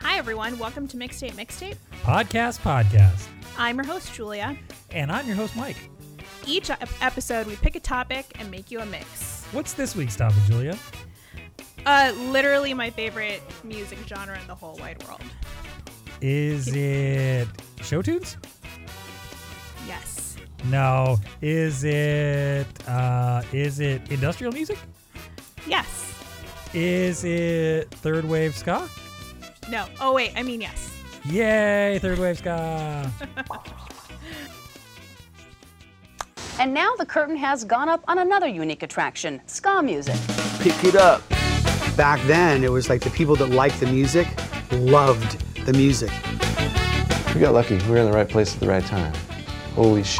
Hi, everyone. Welcome to Mixtape Mixtape. Podcast, podcast. I'm your host, Julia. And I'm your host, Mike. Each ep- episode, we pick a topic and make you a mix. What's this week's topic, Julia? Uh, literally my favorite music genre in the whole wide world. Is it show tunes? Yes. No. Is it uh is it industrial music? Yes. Is it third wave ska? No. Oh, wait. I mean, yes. Yay, third wave ska. And now the curtain has gone up on another unique attraction, ska music. pick it up. Back then, it was like the people that liked the music loved the music. We got lucky. We were in the right place at the right time. Holy sh!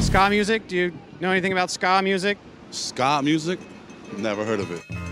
Ska music? Do you know anything about ska music? Ska music? Never heard of it.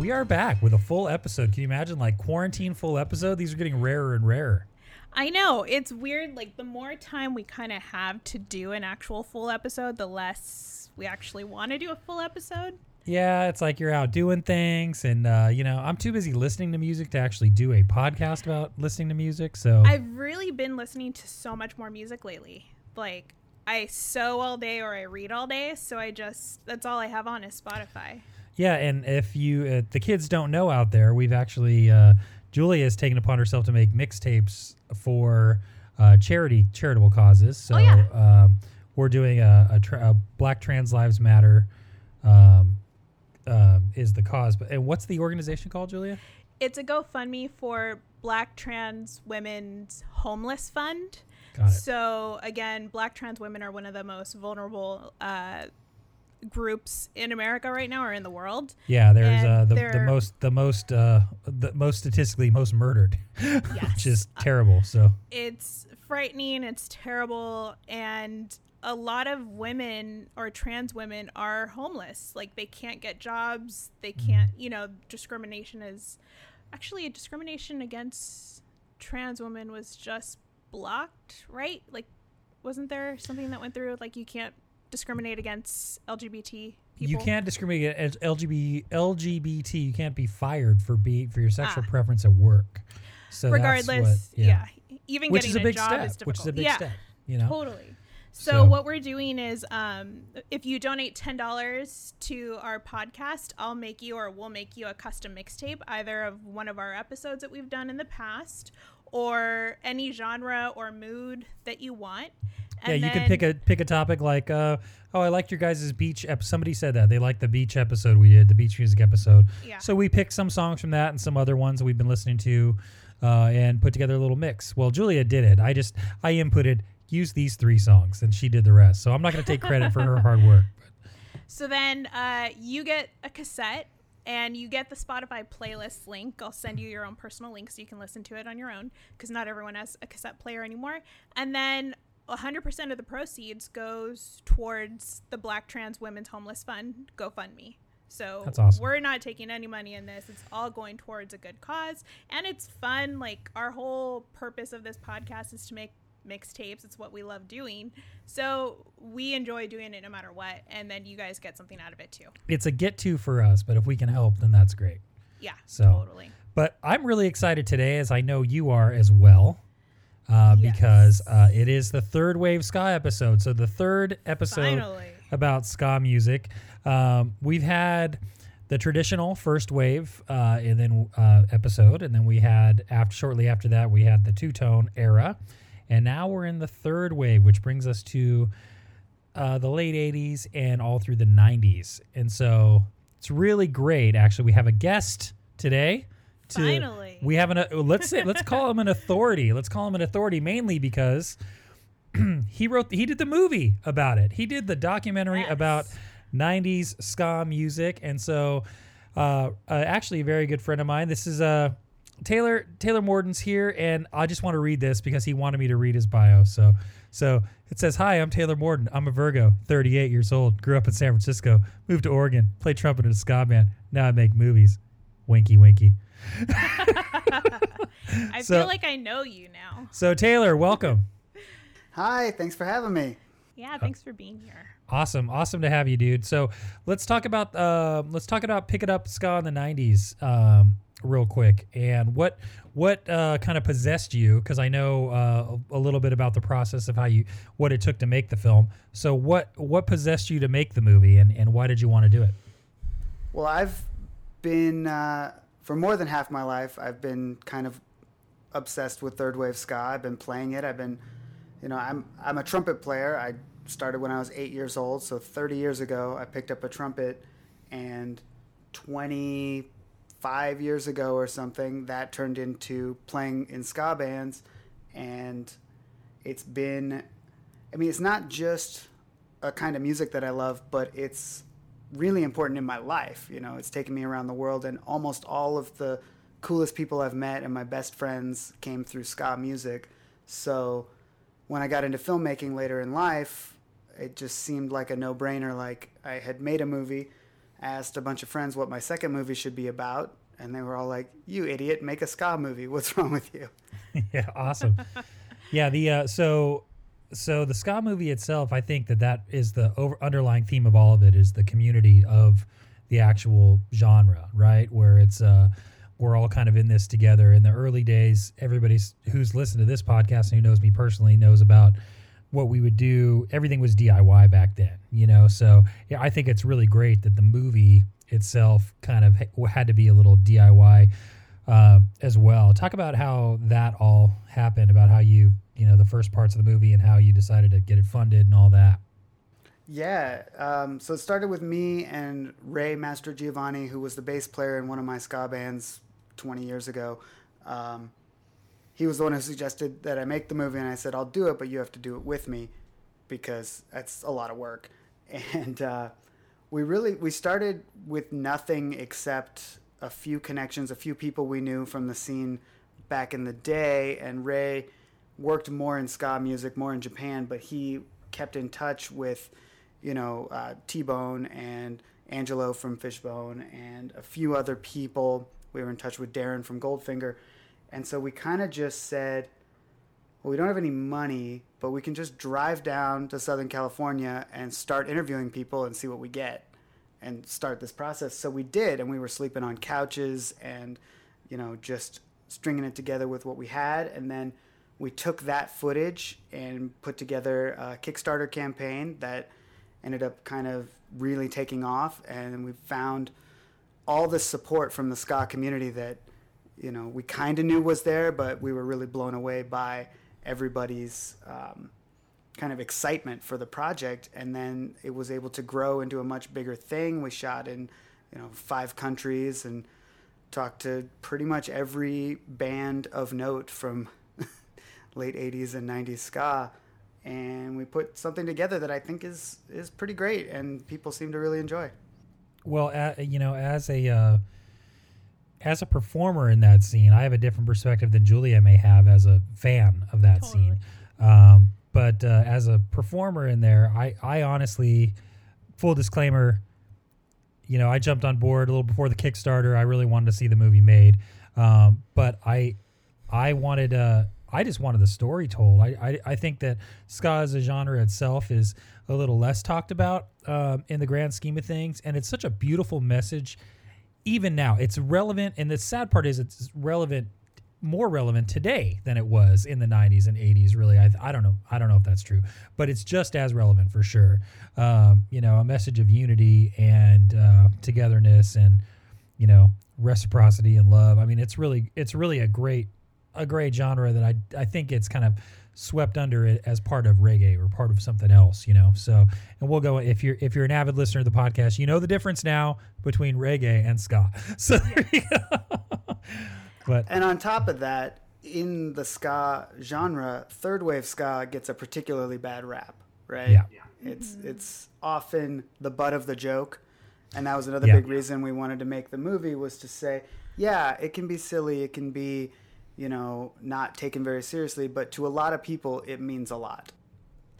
We are back with a full episode. Can you imagine like quarantine full episode? These are getting rarer and rarer. I know. It's weird. Like, the more time we kind of have to do an actual full episode, the less we actually want to do a full episode. Yeah, it's like you're out doing things and uh, you know, I'm too busy listening to music to actually do a podcast about listening to music. So I've really been listening to so much more music lately. Like I sew all day or I read all day, so I just that's all I have on is Spotify. Yeah, and if you uh, the kids don't know out there, we've actually uh, Julia has taken upon herself to make mixtapes for uh, charity charitable causes. So Oh, yeah. um, we're doing a, a, tra- a Black Trans Lives Matter um, uh, is the cause. But and what's the organization called, Julia? It's a GoFundMe for Black Trans Women's Homeless Fund. Got it. So again, Black trans women are one of the most vulnerable uh, groups in America right now, or in the world. Yeah, there's uh, the, the most the most uh, the most statistically most murdered, which is terrible. So. it's frightening it's terrible and a lot of women or trans women are homeless. Like they can't get jobs. They can't you know discrimination is actually a discrimination against trans women was just blocked right? Like wasn't there something that went through? Like you can't discriminate against lgbt people You can't discriminate against LGBT. LGBT. You can't be fired for be for your sexual Ah. preference at work. So regardless what- yeah. even which getting is a big job step. is difficult which is a big yeah. step. You know. Totally. So, So- what we're doing is, um, if you donate ten dollars to our podcast, I'll make you or we'll make you a custom mixtape, either of one of our episodes that we've done in the past, or any genre or mood that you want. Yeah, And you can pick a pick a topic like, uh, oh, I liked your guys' beach. Ep- somebody said that they liked the beach episode we did, the beach music episode. Yeah. So we picked some songs from that and some other ones that we've been listening to, uh, and put together a little mix. Well, Julia did it. I just I inputted use these three songs, and she did the rest. So I'm not going to take credit for her hard work. So then uh, you get a cassette and you get the Spotify playlist link. I'll send you your own personal link so you can listen to it on your own because not everyone has a cassette player anymore. And then 100% of the proceeds goes towards the Black Trans Women's Homeless Fund GoFundMe. So That's awesome. we're not taking any money in this. It's all going towards a good cause. And it's fun. Like, our whole purpose of this podcast is to make mixtapes. It's what we love doing. So we enjoy doing it no matter what. And then you guys get something out of it too. It's a get to for us, but if we can help, then that's great. Yeah, So- totally. But I'm really excited today, as I know you are as well, uh, Yes. because uh, it is the third Wave Ska episode. So the third episode Finally. about ska music. Um, we've had the traditional first wave uh, and then uh, episode, and then we had after shortly after that we had the two tone era, and now we're in the third wave, which brings us to uh, the late '80s and all through the '90s. And so it's really great. Actually, we have a guest today. To, Finally. we have an uh, let's say let's call him an authority. Let's call him an authority mainly because he wrote he did the movie about it. He did the documentary Yes. about 90s ska music and so uh, uh, actually a very good friend of mine. This is uh Taylor Taylor Morden's here, and I just want to read this because he wanted me to read his bio. So so it says, "Hi, I'm Taylor Morden. I'm a Virgo, 38 years old. Grew up in San Francisco. Moved to Oregon. Played trumpet in a ska band. Now I make movies. Winky, winky." I So- feel like I know you now. So Taylor, welcome. Hi, thanks for having me. Yeah, thanks for being here. Awesome, awesome to have you, dude. So let's talk about uh, let's talk about picking up ska in the '90s um, real quick, and what what uh, kind of possessed you? Because I know uh, a little bit about the process of how you what it took to make the film. So what what possessed you to make the movie, and and why did you want to do it? Well, I've been, uh, for more than half my life, I've been kind of obsessed with third wave ska. I've been playing it. I've been, you know, I'm, I'm a trumpet player. I started when I was eight years old. So 30 years ago, I picked up a trumpet, and 25 years ago or something, that turned into playing in ska bands. And it's been, I mean, it's not just a kind of music that I love, but it's really important in my life. You know, it's taken me around the world, and almost all of the coolest people I've met and my best friends came through ska music. So when I got into filmmaking later in life, it just seemed like a no brainer. Like I had made a movie, asked a bunch of friends what my second movie should be about, and they were all like, "You idiot, make a ska movie. What's wrong with you?" yeah, awesome. yeah, the uh, so so the ska movie itself, I think that that is the over underlying theme of all of it is the community of the actual genre, right? Where it's uh, we're all kind of in this together. In the early days, everybody's who's listened to this podcast and who knows me personally knows about what we would do. Everything was DIY back then, you know. So yeah, I think it's really great that the movie itself kind of had to be a little DIY uh, as well. Talk about how that all happened, about how you, you know, the first parts of the movie and how you decided to get it funded and all that. Yeah. Um, so it started with me and Ray Mastrogiovanni, who was the bass player in one of my ska bands 20 years ago. Um, he was the one who suggested that I make the movie, and I said, I'll do it, but you have to do it with me because that's a lot of work. And uh, we really we started with nothing except a few connections, a few people we knew from the scene back in the day, and Ray worked more in ska music, more in Japan, but he kept in touch with, you know, uh, T Bone and Angelo from Fishbone and a few other people. We were in touch with Darren from Goldfinger. And so we kind of just said, well, we don't have any money, but we can just drive down to Southern California and start interviewing people and see what we get and start this process. So we did, and we were sleeping on couches and, you know, just stringing it together with what we had. And then we took that footage and put together a Kickstarter campaign that ended up kind of really taking off. And we found all the support from the ska community that, you know, we kind of knew was there, but we were really blown away by everybody's um, kind of excitement for the project. And then it was able to grow into a much bigger thing. We shot in, you know, five countries and talked to pretty much every band of note from late 80s and 90s ska and we put something together that I think is is pretty great and people seem to really enjoy. Well, uh, you know, as a uh, as a performer in that scene, I have a different perspective than Julia may have as a fan of that Totally. scene. Um, but uh, as a performer in there, I, I honestly, full disclaimer, you know, I jumped on board a little before the Kickstarter. I really wanted to see the movie made, um, but I, I wanted, uh, I just wanted the story told. I, I, I think that ska as a genre itself is a little less talked about um, in the grand scheme of things, and it's such a beautiful message. Even now, it's relevant, and the sad part is it's relevant, more relevant today than it was in the '90s and '80s. Really, I, I don't know, I don't know if that's true, but it's just as relevant for sure. Um, you know, a message of unity and uh, togetherness, and you know, reciprocity and love. I mean, it's really, it's really a great a great genre that I I think it's kind of swept under it as part of reggae or part of something else, you know. So, and we'll go if you're if you're an avid listener to the podcast, you know the difference now between reggae and ska. So there you go. but And on top of that, in the ska genre, third wave ska gets a particularly bad rap, right? Yeah. It's it's often the butt of the joke. And that was another Yeah. big reason we wanted to make the movie was to say, yeah, it can be silly. It can be, you know, not taken very seriously. But to a lot of people, it means a lot.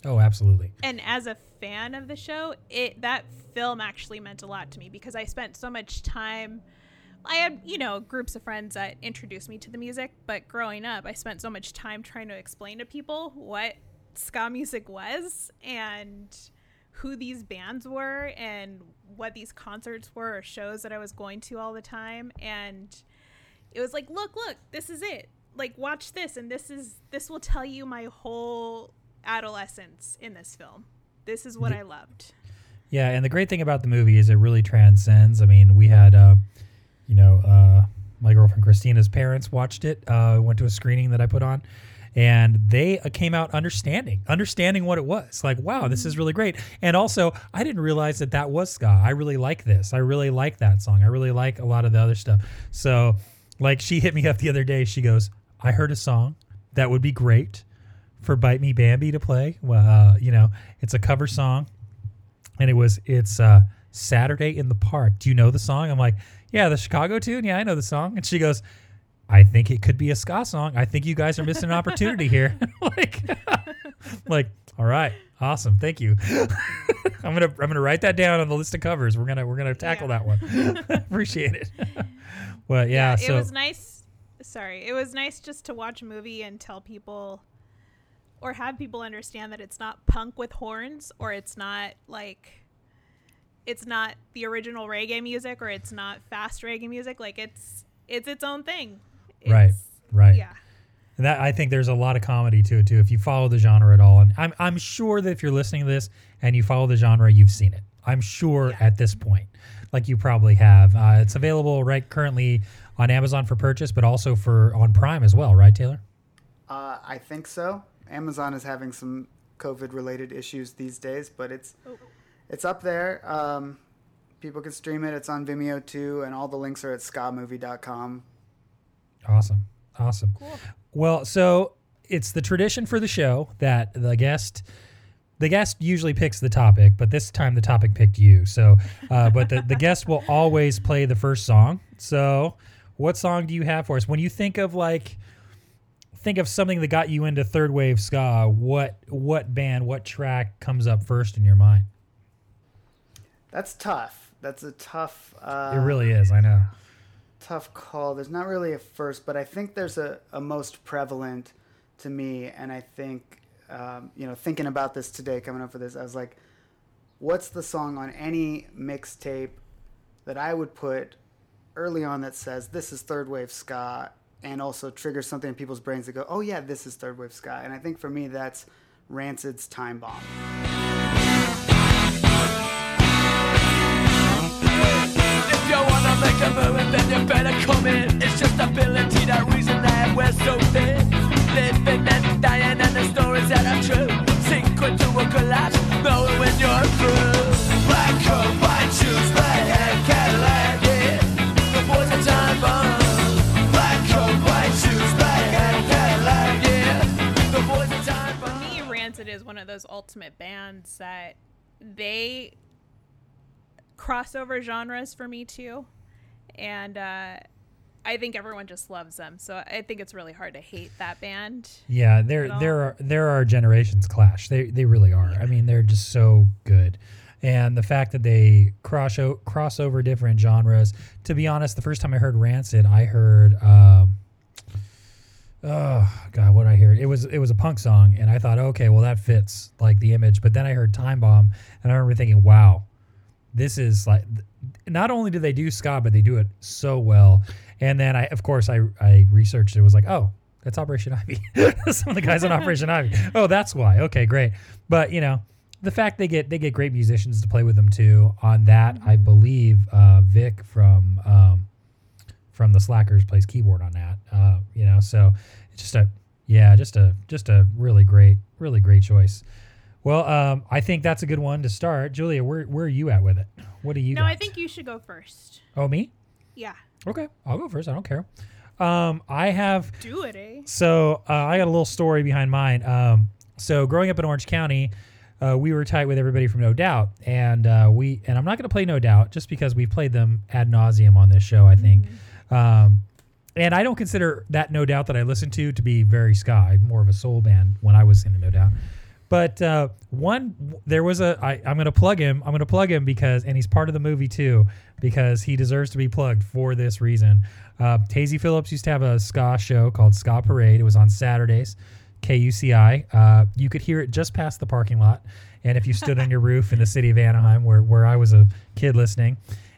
Oh, absolutely. and as a fan of the show, it that film actually meant a lot to me because I spent so much time. I had, you know, groups of friends that introduced me to the music, but growing up, I spent so much time trying to explain to people what ska music was and who these bands were and what these concerts were or shows that I was going to all the time. And it was like, look, look, this is it. Like, watch this, and this is this will tell you my whole adolescence in this film. This is what I loved. Yeah, and the great thing about the movie is it really transcends. I mean, we had, uh, you know, uh, my girlfriend Christina's parents watched it. Uh, went to a screening that I put on, and they uh, came out understanding, understanding what it was. Like, wow, this is really great. And also, I didn't realize that that was ska. I really like this. I really like that song. I really like a lot of the other stuff. So, like, she hit me up the other day. She goes, "I heard a song that would be great." For Bite Me Bambi to play, well, uh, you know, it's a cover song and it was it's uh Saturday in the Park. Do you know the song? I'm like, yeah, the Chicago tune. Yeah, I know the song. And she goes, I think it could be a ska song. I think you guys are missing an opportunity here. like, like, all right, awesome, thank you. I'm gonna I'm gonna write that down on the list of covers. We're gonna we're gonna tackle Yeah. that one. Appreciate it. well, yeah. it so was nice. Sorry, it was nice just to watch a movie and tell people, or have people understand that it's not punk with horns, or it's not like, it's not the original reggae music, or it's not fast reggae music. Like it's it's its own thing. Right, right. Yeah. And that I think there's a lot of comedy to it too. If you follow the genre at all, and I'm I'm sure that if you're listening to this and you follow the genre, you've seen it. I'm sure at this point, like you probably have. Uh, it's available right currently on Amazon for purchase, but also for on Prime as well, right, Taylor? Uh, I think so. Amazon is having some COVID-related issues these days, but it's it's up there. Um, people can stream it. It's on Vimeo too, and all the links are at skamovie.com. Awesome. Awesome. Well, so it's the tradition for the show that the guest the guest usually picks the topic, but this time the topic picked you. So, uh, but the, the guest will always play the first song. So, what song do you have for us? When you think of like, think of something that got you into third wave ska, what what band, what track comes up first in your mind? That's tough. That's a tough. Uh, It really is. I know. Tough call. There's not really a first, but I think there's a, a most prevalent to me. And I think, um, you know, thinking about this today, coming up with this, I was like, what's the song on any mixtape that I would put early on that says this is third wave ska and also triggers something in people's brains that go, oh, yeah, this is third wave ska. And I think for me, that's Rancid's Time Bomb. Make a move, then you better come in. It's just ability, that reason that we're so thin. Living and dying, and the stories that are true. Sink into a collapse, knowing when you're through. Black coat, white shoes, red hair, Cadillac, yeah. The boys are time. Black coat, white shoes, red hair, Cadillac, yeah. The boys are time me, Rancid is one of those ultimate bands that they crossover genres for me too, and uh, I think everyone just loves them. So I think it's really hard to hate that band. Yeah, there there are there are generations clash. They they really are. I mean, they're just so good. And the fact that they cross o- cross over different genres. To be honest, the first time I heard Rancid, I heard um Oh god, what did I hear? It was it was a punk song and I thought, "Okay, well that fits like the image." But then I heard Time Bomb and I remember thinking, "Wow, this is like not only do they do ska but they do it so well. And then i of course i i researched it. Was like oh that's operation ivy. Some of the guys on operation ivy. Oh that's why. Okay great. But you know the fact they get they get great musicians to play with them too. On that i believe uh vic from um from the slackers plays keyboard on that. Uh you know so it's just a yeah just a just a really great really great choice well, um, I think that's a good one to start. Julia, where where are you at with it? What do you? no, got? I think you should go first. Oh, me? Yeah, Okay, I'll go first. I don't care. Um, I have do it, eh? so uh, I got a little story behind mine. Um, so growing up in Orange County, uh, we were tight with everybody from No Doubt, and uh, we and I'm not going to play No Doubt just because we've played them ad nauseum on this show. I think Um, and I don't consider that No Doubt that I listened to to be very ska. I'm more of a soul band when I was in No Doubt. But uh, one, there was a. I, I'm going to plug him. I'm going to plug him because, and he's part of the movie too, because he deserves to be plugged for this reason. Uh, Tazy Phillipz used to have a ska show called Ska Parade. It was on Saturdays, KUCI. Uh, you could hear it just past the parking lot, and if you stood on your roof in the city of Anaheim, where where I was a kid listening,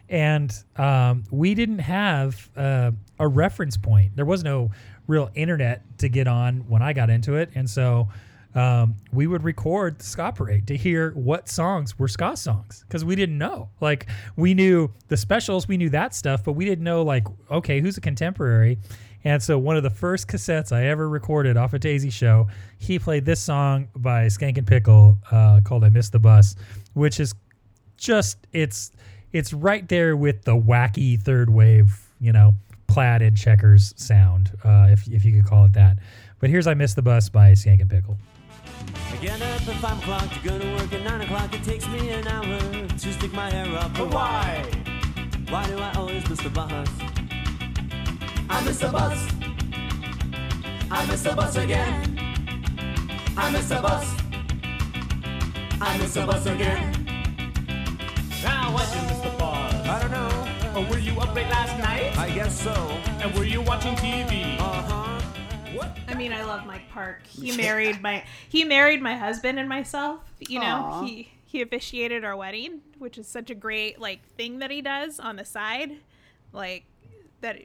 and um, we didn't have uh, a reference point. There was no real internet to get on when I got into it, and so um, we would record the ska parade to hear what songs were ska songs because we didn't know. Like we knew the specials, we knew that stuff, but we didn't know like okay, who's a contemporary. And so one of the first cassettes I ever recorded off a Tazy show, he played this song by Skankin' Pickle uh, called "I Missed the Bus," which is just it's it's right there with the wacky third wave, you know, plaid and checkers sound, uh, if if you could call it that. But here's "I Missed the Bus" by Skankin' Pickle. I get up at 5 o'clock to go to work at 9 o'clock. It takes me an hour to stick my hair up. But why? Why do I always miss the bus? I miss the bus. I miss the bus again. I miss the bus. I miss the bus again. Now, why did you miss the bus? I don't know. Or were you up late last night? I guess so. And were you watching TV? Uh huh. I mean, I love Mike Park. He married my he married my husband and myself. You know, Aw. he he officiated our wedding, which is such a great like thing that he does on the side, like that.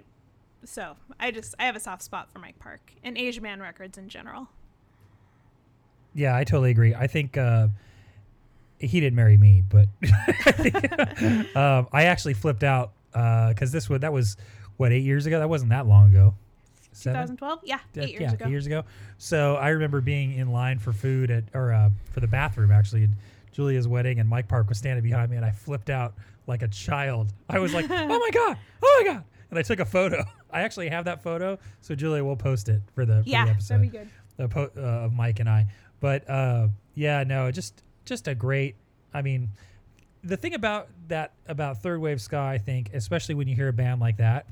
So I just I have a soft spot for Mike Park and Asian Man Records in general. Yeah, I totally agree. I think uh, he didn't marry me, but um, I actually flipped out because this was that was what eight years ago. That wasn't that long ago. Seven? 2012, yeah, Uh, eight years yeah, ago. eight years ago. So I remember being in line for food at or uh, for the bathroom actually at Julia's wedding, and Mike Park was standing behind me, and I flipped out like a child. I was like, "Oh my god! Oh my god!" And I took a photo. I actually have that photo, so Julia will post it for the, for Yeah, the that'd be good. the po- uh, of Mike and I. But uh, yeah, no, just just a great. I mean, the thing about that about third wave ska, I think, especially when you hear a band like that,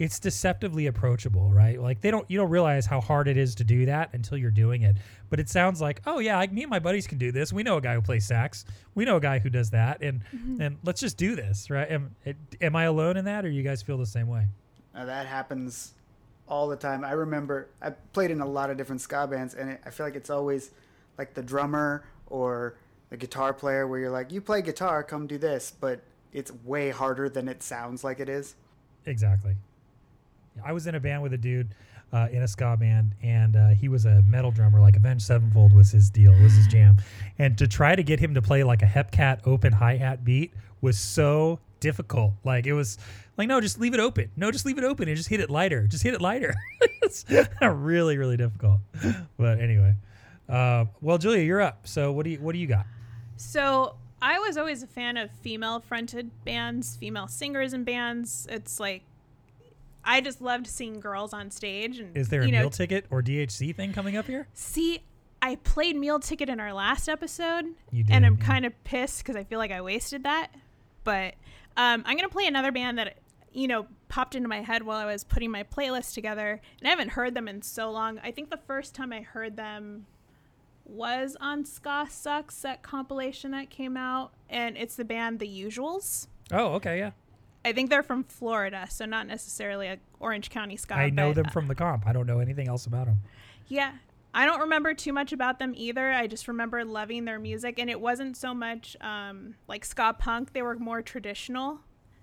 it's deceptively approachable, right? Like they don't you don't realize how hard it is to do that until you're doing it. But it sounds like, oh yeah, like, me and my buddies can do this. We know a guy who plays sax. We know a guy who does that, and Mhm. and let's just do this, right? Am, it, am I alone in that, or you guys feel the same way? Now, that happens all the time. I remember I played in a lot of different ska bands, and it, I feel like it's always like the drummer or the guitar player where you're like, you play guitar, come do this, but it's way harder than it sounds like it is. Exactly. I was in a band with a dude uh, in a ska band, and uh, he was a metal drummer. Like Avenged Sevenfold was his deal, was his jam. And to try to get him to play like a Hepcat open hi hat beat was so difficult. Like it was like, no, just leave it open. No, just leave it open and just hit it lighter. Just hit it lighter. it's really, really difficult. But anyway, uh, well, Julia, you're up. So what do you what do you got? So I was always a fan of female fronted bands, female singers and bands. It's like I just loved seeing girls on stage and Is there a you know, meal ticket or DHC thing coming up here? See, I played Meal Ticket in our last episode, You and I'm yeah. kind of pissed because I feel like I wasted that. But um, I'm gonna play another band that you know popped into my head while I was putting my playlist together, and I haven't heard them in so long. I think the first time I heard them was on Ska Sucks, that compilation that came out, and it's the band The Usuals. Oh, okay, yeah. I think they're from Florida, so not necessarily a Orange County ska. I know but, them uh, from the comp. I don't know anything else about them. yeah. I don't remember too much about them either. I just remember loving their music, and it wasn't so much um, like ska punk. They were more traditional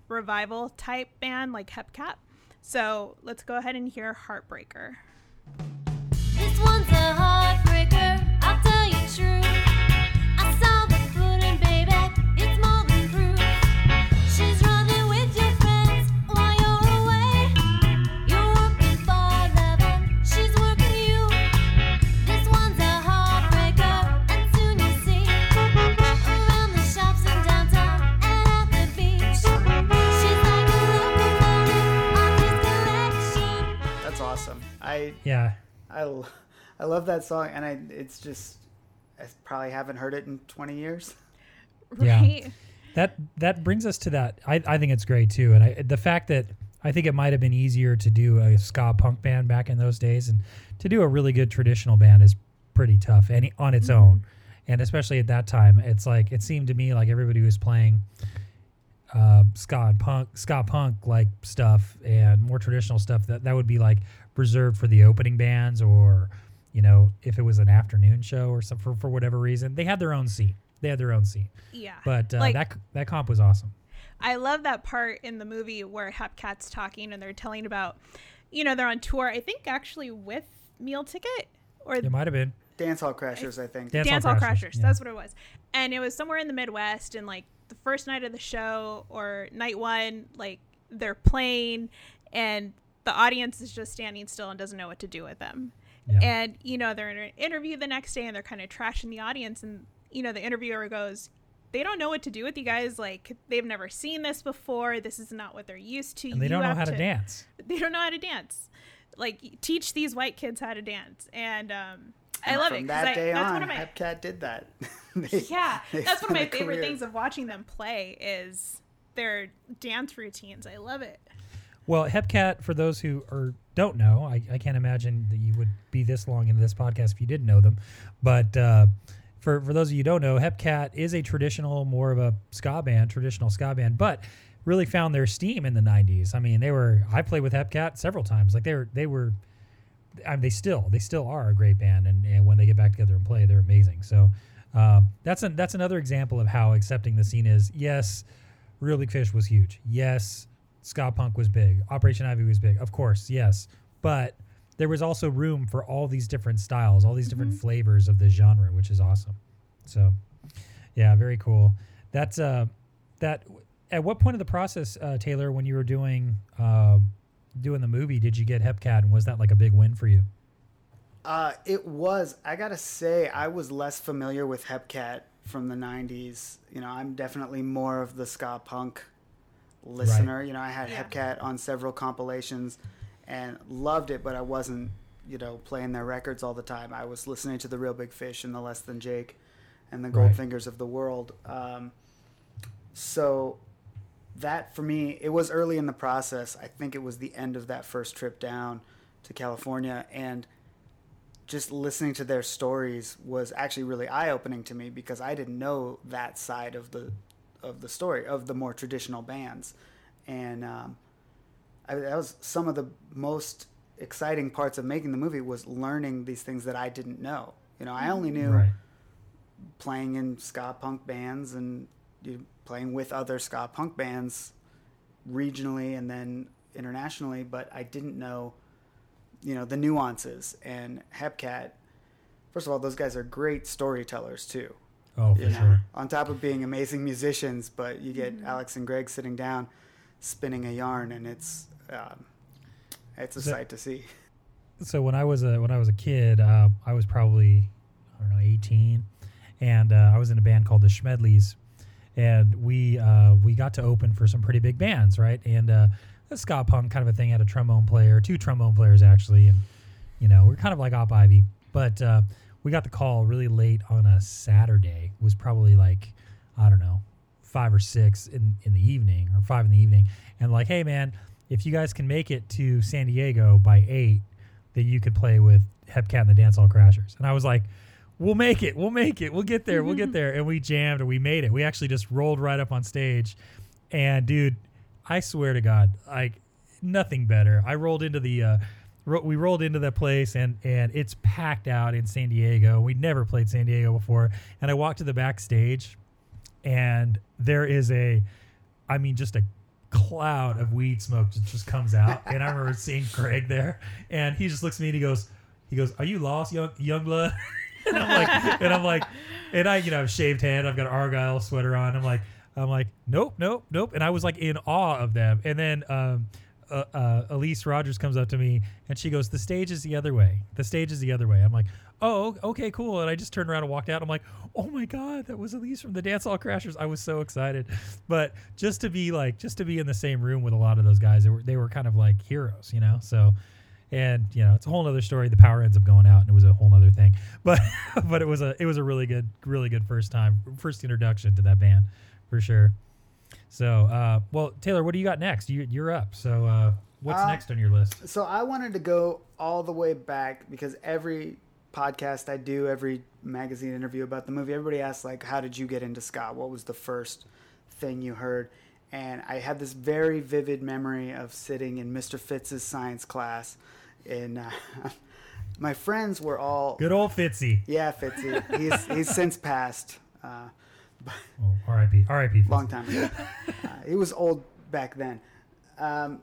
revival type band like Hepcat. So let's go ahead and hear Heartbreaker. This one's a heartbreaker, I'll tell you true. I Yeah. I, l- I love that song, and I it's just I probably haven't heard it in 20 years. Yeah. That that brings us to that. I, I think it's great too, and I, the fact that I think it might have been easier to do a ska punk band back in those days, and to do a really good traditional band is pretty tough, any on its Mm-hmm. own. And especially at that time, it's like it seemed to me like everybody was playing uh, ska punk, ska punk like stuff, and more traditional stuff that that would be like reserved for the opening bands, or you know, if it was an afternoon show or something for, for whatever reason, they had their own seat They had their own seat Yeah. But uh, Like- that that comp was awesome. I love that part in the movie where Hepcat's talking and they're telling about, you know, they're on tour. I think actually with Meal Ticket or It might have been. Dance Hall Crashers, I think. Dance Dance Hall Hall Crashers, Crashers. yeah. That's what it was. And it was somewhere in the Midwest, and like the first night of the show or night one, like they're playing, and the audience is just standing still and doesn't know what to do with them. Yeah. And you know they're in an interview the next day, and they're kind of trashing the audience, and you know the interviewer goes. They don't know what to do with you guys. Like they've never seen this before. This is not what they're used to. And they You don't know how to dance. They don't know how to dance. Like teach these white kids how to dance, and um, I love From it. 'cause that I- day that's on, one of my Hepcat did that. They- yeah, they that's one of my favorite career- things of watching them play is their dance routines. I love it. Well, Hepcat, for those who are don't know, I, I can't imagine that you would be this long into this podcast if you didn't know them. But uh, for for those of you who don't know, Hepcat is a traditional, more of a ska band, traditional ska band, but really found their steam in the '90s. I mean, they were I played with Hepcat several times. Like they were they were. I mean, they still they still are a great band, and, and when they get back together and play, they're amazing. So um, that's a, that's another example of how accepting the scene is. Yes, Real Big Fish was huge. Yes, ska punk was big. Operation Ivy was big. Of course, yes, but there was also room for all these different styles, all these different flavors of the genre, which is awesome. So, yeah, very cool. That's uh, that. At what point of the process, uh, Taylor, when you were doing um, doing the movie, did you get Hepcat, and was that like a big win for you? Uh, it was. I gotta say, I was less familiar with Hepcat from the '90s. You know, I'm definitely more of the ska punk listener. You know, I had Yeah. Hepcat on several compilations and loved it, but I wasn't, you know, playing their records all the time. I was listening to the Real Big Fish and the Less Than Jake and the Right. Goldfingers of the world. Um, so that for me, it was early in the process. I think it was the end of that first trip down to California, and just listening to their stories was actually really eye opening to me because I didn't know that side of the of the story of the more traditional bands, and um, I, that was some of the most exciting parts of making the movie was learning these things that I didn't know. You know, I only knew Right. playing in ska punk bands and you know, playing with other ska punk bands regionally and then internationally, but I didn't know, you know, the nuances. And Hepcat, first of all, those guys are great storytellers too. Oh, for You know, sure. On top of being amazing musicians, but you get Alex and Greg sitting down, spinning a yarn, and it's um, it's a So- sight to see. so when I was a when I was a kid, uh, I was probably I don't know eighteen, and uh, I was in a band called the Schmedleys, and we uh, we got to open for some pretty big bands, right? And uh, a ska punk kind of a thing had a trombone player, two trombone players actually, and you know we're kind of like Op Ivy, but uh, we got the call really late on a Saturday. It was probably like I don't know five or six in, in the evening or five in the evening. And like hey man if you guys can make it to san diego by eight then you could play with hepcat and the dance hall crashers. And i was like we'll make it. We'll make it. We'll get there. We'll get there. And we jammed and we made it. We actually just rolled right up on stage. And dude i swear to god like nothing better. I rolled into the uh ro- we rolled into that place and and it's packed out in san diego. We'd never played san diego before. And i walked to the backstage and there is a i mean just a cloud of weed smoke that just comes out. And i remember seeing greg there and he just looks at me and he goes he goes are you lost young young blood? And i'm like and i'm like and i you know I've shaved head. I've got an argyle sweater on. I'm like i'm like nope nope nope. And i was like in awe of them. And then um uh, uh, Elyse Rogers comes up to me and she goes, "The stage is the other way. The stage is the other way." I'm like, "Oh, okay, cool." And I just turned around and walked out. I'm like, "Oh my god, that was Elyse from the Dance Hall Crashers." I was so excited, but just to be like, just to be in the same room with a lot of those guys, they were they were kind of like heroes, you know. So, and you know, it's a whole other story. The power ends up going out, and it was a whole other thing. But but it was a it was a really good really good first time first introduction to that band, for sure. So, uh, well, Taylor, what do you got next? You, you're up. So, uh, what's Uh, next on your list? So I wanted to go all the way back because every podcast I do, every magazine interview about the movie, everybody asks like, "How did you get into ska? What was the first thing you heard?" And I had this very vivid memory of sitting in Mr. Fitz's science class, and uh, my friends were all Good old Fitzy. yeah, Fitzy. He's he's since passed. Uh, Oh, R.I.P. R.I.P. long time ago. uh, he was old back then. Um,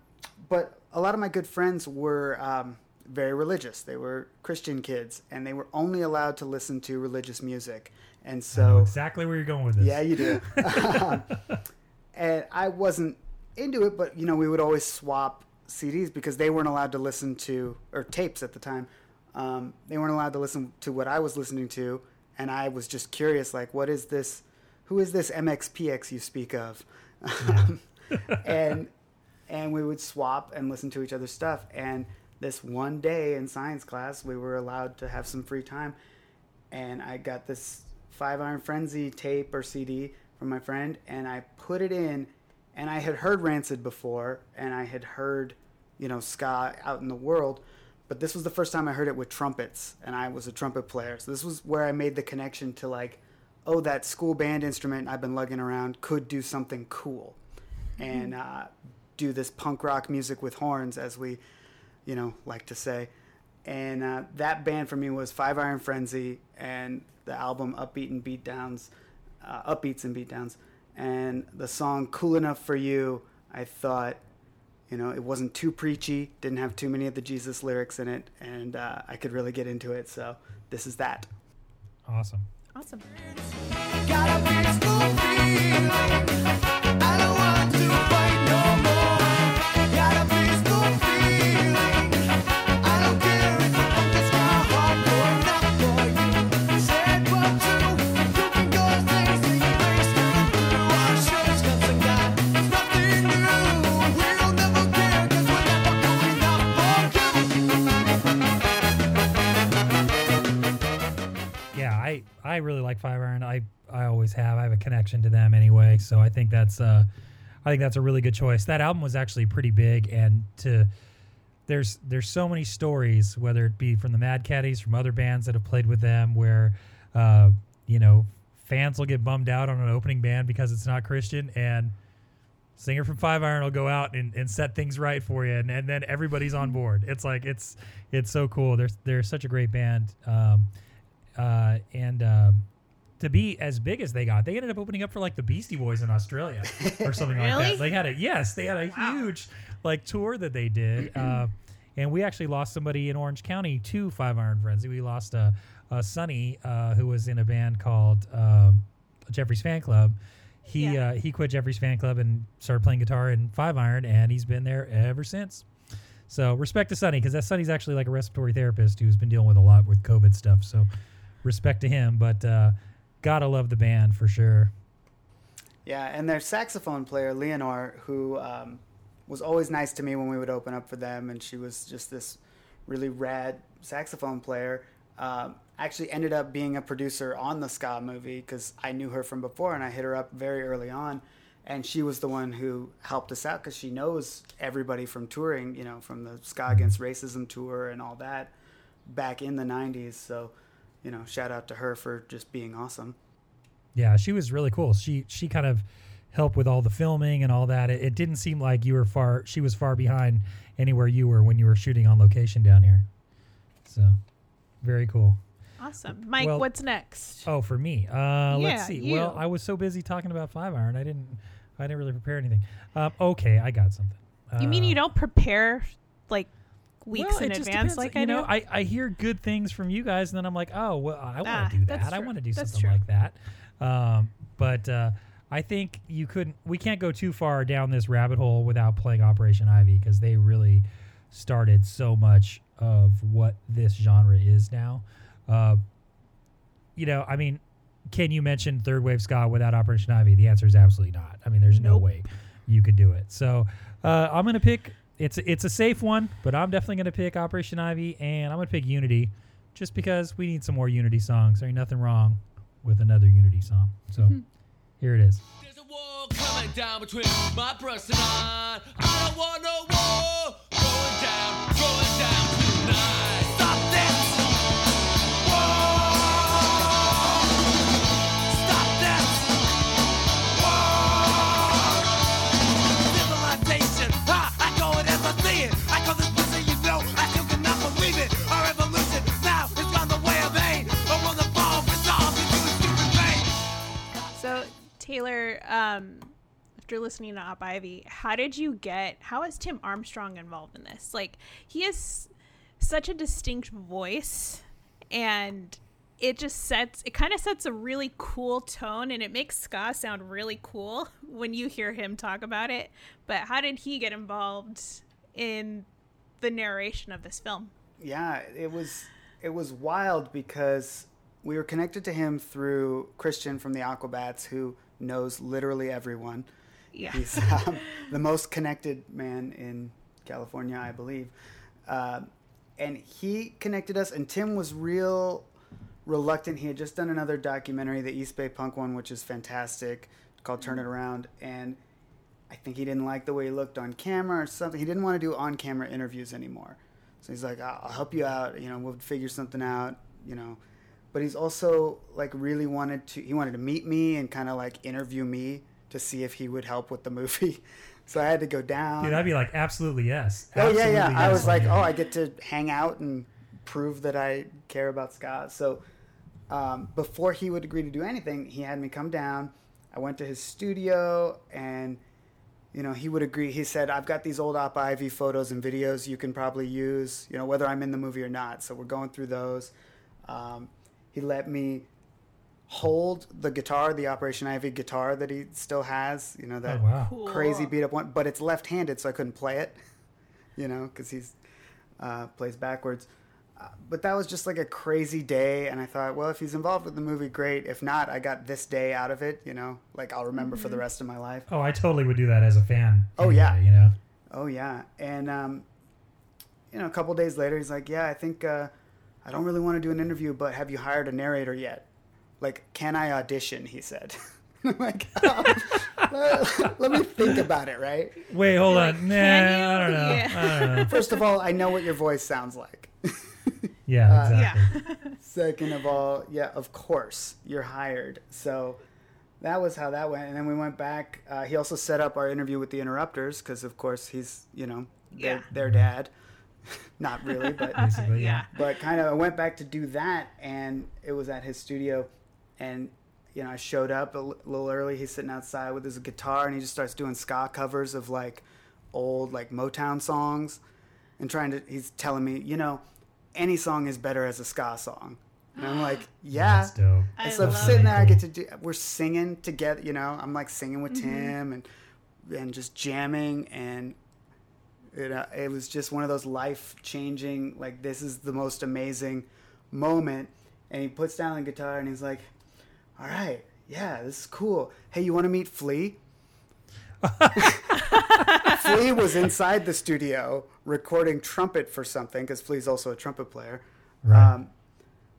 but a lot of my good friends were um, very religious. They were Christian kids, and they were only allowed to listen to religious music. And I know so, exactly where you're going with this. yeah, you do. and I wasn't into it, but you know, we would always swap CDs because they weren't allowed to listen to or tapes at the time. Um, they weren't allowed to listen to what I was listening to, and I was just curious, like, what is this? Who is this MXPX you speak of? and and we would swap and listen to each other's stuff. And this one day in science class, we were allowed to have some free time, and I got this Five Iron Frenzy tape or CD from my friend, and I put it in, and I had heard Rancid before, and I had heard, you know, ska out in the world, but this was the first time I heard it with trumpets, and I was a trumpet player, so this was where I made the connection to like, oh, that school band instrument I've been lugging around could do something cool, and uh, do this punk rock music with horns, as we, you know, like to say and uh, that band for me was Five Iron Frenzy and the album Upbeat and Beatdowns, uh, Upbeats and Beatdowns, and the song Cool Enough for You. I thought, you know, it wasn't too preachy, didn't have too many of the Jesus lyrics in it, and uh, I could really get into it. So this is that. Awesome. Awesome. I, really like Five Iron. I, I always have. I have a connection to them anyway, so I think that's uh, I think that's a really good choice. That album was actually pretty big, and to there's there's so many stories, whether it be from the Mad Caddies, from other bands that have played with them, where uh, you know fans will get bummed out on an opening band because it's not Christian, and singer from Five Iron will go out and, and set things right for you, and, and then everybody's on board. It's like it's it's so cool. They're they're such a great band, um, uh, and um, to be as big as they got, they ended up opening up for like the Beastie Boys in Australia or something like that. They had a yes, they had a huge like tour that they did. Uh, and we actually lost somebody in Orange County to Five Iron Frenzy. We lost a, a Sonnie uh, who was in a band called um, Jeffries Fan Club. He Yeah. uh, he quit Jeffries Fan Club and started playing guitar in Five Iron, and he's been there ever since. So respect to Sonnie because that Sonnie's actually like a respiratory therapist who's been dealing with a lot with COVID stuff. So respect to him, but uh, gotta love the band for sure. Yeah, and their saxophone player Leanor, who um, was always nice to me when we would open up for them, and she was just this really rad saxophone player. Um, actually, ended up being a producer on the ska movie because I knew her from before, and I hit her up very early on, and she was the one who helped us out because she knows everybody from touring, you know, from the Ska Against Racism tour and all that back in the '90s. So, you know, shout out to her for just being awesome. Yeah, she was really cool. She she kind of helped with all the filming and all that. It, it didn't seem like you were far. She was far behind anywhere you were when you were shooting on location down here. So, very cool. Awesome. Mike, Well- what's next? Oh, for me. Uh, Yeah, let's see. Well. I was so busy talking about Five Iron, I didn't I didn't really prepare anything. Um, okay, I got something. you mean Uh, you don't prepare like weeks well, in advance depends. like you I know, do? I, I hear good things from you guys, and then I'm like, oh, well, I want to Ah, do that. I want to do That's something true. like that. Um, but uh, I think you couldn't. We can't go too far down this rabbit hole without playing Operation Ivy because they really started so much of what this genre is now. Uh, you know, I mean, can you mention third wave ska without Operation Ivy? The answer is absolutely not. I mean, there's no way you could do it. So uh, I'm gonna pick. It's it's a safe one, but I'm definitely gonna pick Operation Ivy, and I'm gonna pick Unity, just because we need some more Unity songs. There ain't nothing wrong with another Unity song. So mm-hmm. here it is. There's a war coming down between my breast and I. I don't want no war. Going down, going down Taylor, um, after listening to Op Ivy, how did you get? How is Tim Armstrong involved in this? Like he has such a distinct voice, and it just sets it kind of sets a really cool tone, and it makes ska sound really cool when you hear him talk about it. But how did he get involved in the narration of this film? yeah it was it was wild because we were connected to him through christian from the aquabats who knows literally everyone Yeah. he's um, the most connected man in california i believe um, and he connected us and tim was real reluctant he had just done another documentary the east bay punk one which is fantastic called turn it around and I think he didn't like the way he looked on camera or something. He didn't want to do on camera interviews anymore. So he's like, I'll I'll help you out. You know, we'll figure something out, you know. But he's also like really wanted to, he wanted to meet me and kind of like interview me to see if he would help with the movie. So I had to go down. Dude, I'd be like, absolutely yes. Oh yeah, yeah. Absolutely I was like, oh, I get to hang out and prove that I care about ska. So um, before he would agree to do anything, he had me come down. I went to his studio, and you know he would agree. He said, "I've got these old Op Ivy photos and videos you can probably use. You know whether I'm in the movie or not. So we're going through those." Um, he let me hold the guitar, the Operation Ivy guitar that he still has. You know that Oh, wow. Cool. crazy beat up one, but it's left-handed, so I couldn't play it. You know, because he's uh, plays backwards. Uh, but that was just like a crazy day, and I thought, well, if he's involved with the movie, great. If not, I got this day out of it. You know, like I'll remember for the rest of my life. Oh, I totally would do that as a fan. Oh, yeah. You know. Oh yeah, and um, you know, a couple days later, he's like, "Yeah, I think uh, I don't really want to do an interview, but have you hired a narrator yet? Like, can I audition?" He said. I'm like, "Oh, let, let me think about it, right? Wait, hold You're like, on. Nah, I don't know. Yeah. I don't know. First of all, I know what your voice sounds like. Yeah, Uh, exactly. Yeah. Second of all, yeah, of course, you're hired. So that was how that went. And then we went back. Uh, he also set up our interview with the Interrupters because, of course, he's, you know, their, Yeah. their dad. Not really, but Basically, yeah. but kind of I went back to do that, and it was at his studio, and you know I showed up a l- little early. He's sitting outside with his guitar, and he just starts doing ska covers of like old like Motown songs, and trying to. He's telling me, you know, any song is better as a ska song, and I'm like, yeah. That's dope. And so I'm love sitting there, I get to do. We're singing together, you know. I'm like singing with Mm-hmm. Tim and and just jamming, and it uh, it was just one of those life changing. Like this is the most amazing moment. And he puts down the guitar and he's like, "All right, yeah, this is cool. Hey, you want to meet Flea?" Flea was inside the studio recording trumpet for something because Flea's also a trumpet player. Right. Um,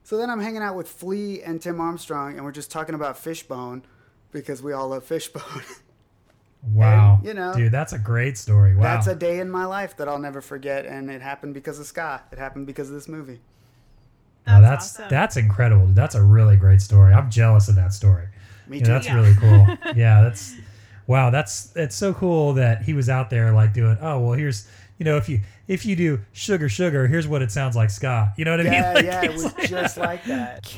so then I'm hanging out with Flea and Tim Armstrong, and we're just talking about Fishbone because we all love Fishbone. wow. you know, dude, that's a great story. Wow. That's a day in my life that I'll never forget, and it happened because of Ska. It happened because of this movie. Now, That's that's awesome. that's incredible. That's a really great story. I'm jealous of that story. Me You know, too. that's Yeah. really cool. yeah, that's wow. That's it's so cool that he was out there like doing. Oh well, here's you know if you if you do sugar sugar, here's what it sounds like, ska. You know what I mean? Yeah, Like, yeah, it was like- just like that.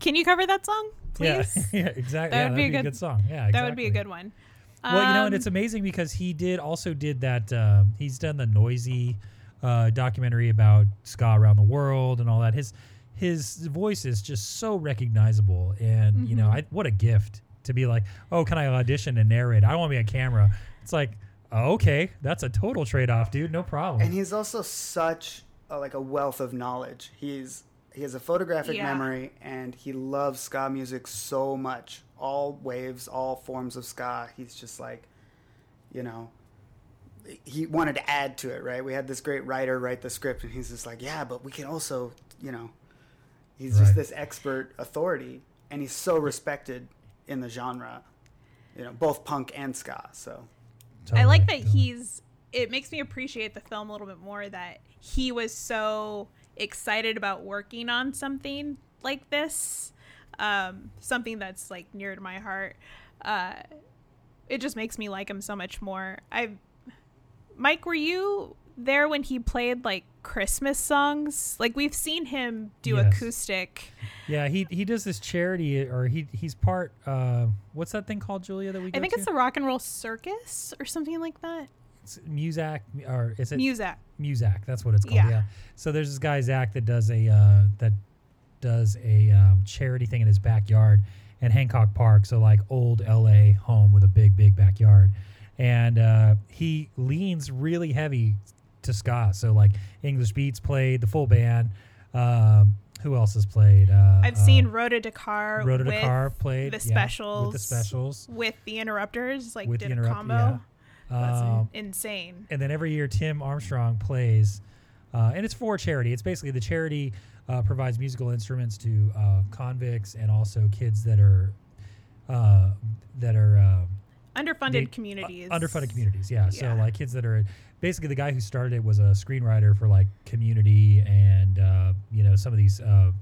Can you cover that song, please? yeah, exactly. That yeah, would that'd be a good- song. Yeah, exactly. That would be a good one. Well, you know, and Um, it's amazing because he did also did that. Uh, he's done the Noisey uh, documentary about ska around the world and all that. His his voice is just so recognizable, and you know, Mm-hmm. I, what a gift to be like, oh, can I audition and narrate? I want to be on camera. It's like, oh, okay, that's a total trade off, dude. No problem. And he's also such a, like a wealth of knowledge. He's he has a photographic Yeah. memory, and he loves ska music so much. All waves, all forms of ska. He's just like, you know, he wanted to add to it, right? We had this great writer write the script, and he's just like, yeah, but we can also, you know, he's just this expert authority, and he's so respected in the genre. you know, both punk and ska. So I like that Totally. he's. It makes me appreciate the film a little bit more that he was so excited about working on something like this, um, something that's like near to my heart. Uh, it just makes me like him so much more. I, Mike, were you there when he played like Christmas songs? Like we've seen him do Yes. acoustic. Yeah, he he does this charity, or he he's part. Uh, what's that thing called, Julia? That we I think to? it's the Rock and Roll Circus or something like that. It's Muzak, or is it Muzak. Muzak? That's what it's called. Yeah. Yeah. So there's this guy Zach that does a uh, that does a um, charity thing in his backyard in Hancock Park. So like old LA home with a big big backyard, and uh, he leans really heavy to ska. So like English Beats played the full band. Um, who else has played? Uh, I've seen Rhoda Dakar. Rhoda with Dakar played the yeah, specials. with the specials with the interrupters. Like with did the a combo. Yeah. That's Um, insane. and then every year Tim Armstrong plays, uh, and it's for charity. It's basically the charity uh, provides musical instruments to uh, convicts and also kids that are uh, that are um, Underfunded they- communities. uh, underfunded communities. Yeah. So like kids that are basically the guy who started it was a screenwriter for like Community and uh, you know some of these uh,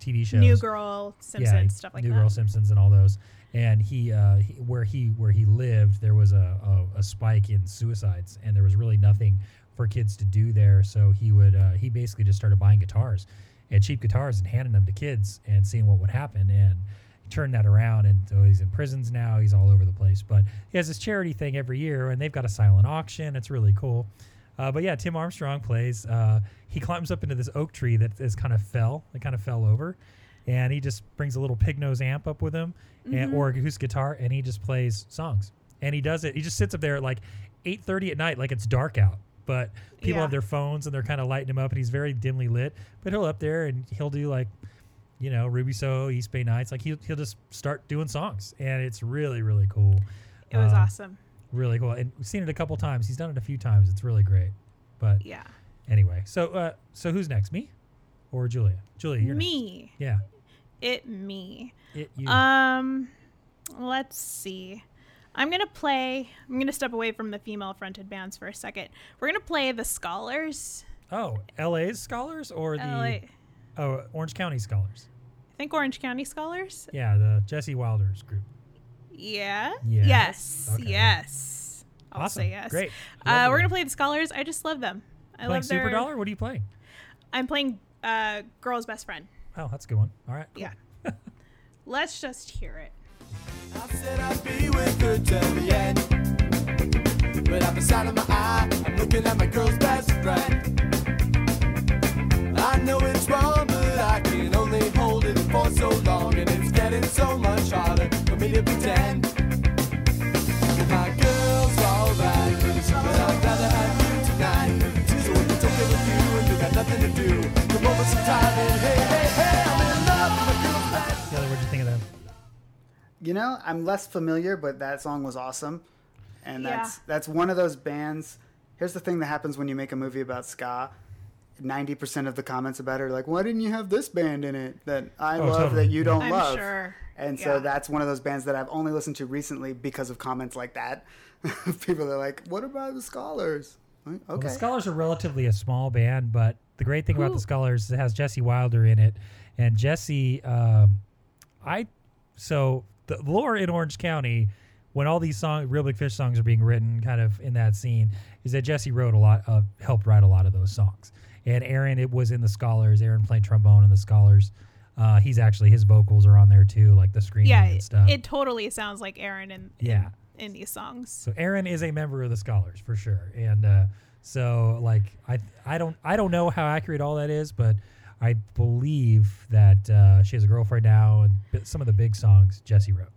TV shows. New Girl, Simpsons, stuff like New that. New Girl, Simpsons, and all those. And he, uh, he, where he where he lived, there was a, a, a spike in suicides, and there was really nothing for kids to do there. So he would uh, he basically just started buying guitars, and cheap guitars, and handing them to kids, and seeing what would happen. And he turned that around, and so he's in prisons now. He's all over the place, but he has this charity thing every year, and they've got a silent auction. It's really cool. Uh, but yeah, Tim Armstrong plays. Uh, he climbs up into this oak tree that is kind of fell. It kind of fell over, and he just brings a little pig nose amp up with him, and, Mhm. or a acoustic guitar, and he just plays songs. And he does it. He just sits up there at like 8:30 at night, like it's dark out. But people Yeah. have their phones and they're kind of lighting him up, and he's very dimly lit. But he'll up there and he'll do like, you know, Ruby Soho, East Bay Nights. Like he'll he'll just start doing songs, and it's really really cool. It was Um, awesome. Really cool. And we've seen it a couple times. He's done it a few times. It's really great. But Yeah. anyway, so uh, so who's next? Me or Julia? Julia, you're next. Me. Yeah. It me. It you. Um, let's see. I'm gonna play. I'm gonna step away from the female-fronted bands for a second. We're gonna play the Scholars. oh, LA's scholars or the LA. oh Orange County scholars? I think Orange County Scholars. Yeah, the Jesse Wilder's group. Yeah. Yes. Yes. Okay. Yes. I'll Awesome. say yes. Great. Uh, we're gonna play the Scholars. I just love them. I playing love Super their. Dollar. What are you playing? I'm playing uh, Girl's Best Friend. Oh, that's a good one. All right. Yeah. Let's just hear it. I said I'd be with her till the end. But at the side of my eye, I'm looking at my girl's best friend. I know it's wrong, but I can only hold it for so long. And it's getting so much harder for me to pretend. You know, I'm less familiar, but that song was awesome, and Yeah. that's that's one of those bands. Here's the thing that happens when you make a movie about ska. Ninety percent of the comments about it are like, "Why didn't you have this band in it that I Oh, love totally. that you don't I'm love?" sure. And so that's one of those bands that I've only listened to recently because of comments like that. People are like, "What about the Scholars?" Like, Well, okay, the Scholars are relatively a small band, but the great thing about the Scholars is it has Jesse Wilder in it, and Jesse, um, I, so the lore in Orange County, when all these songs, Reel Big Fish songs are being written, kind of in that scene, is that Jesse wrote a lot of, helped write a lot of those songs, and Aaron, it was in the Scholars. Aaron played trombone in the Scholars. Uh, he's actually his vocals are on there too, like the screaming Yeah, and stuff. it totally sounds like Aaron in, in- Yeah. in, these songs. So Aaron is a member of the Scholars for sure, and uh, so like I I don't I don't know how accurate all that is, but I believe that uh, she has a girlfriend now, and some of the big songs Jesse wrote.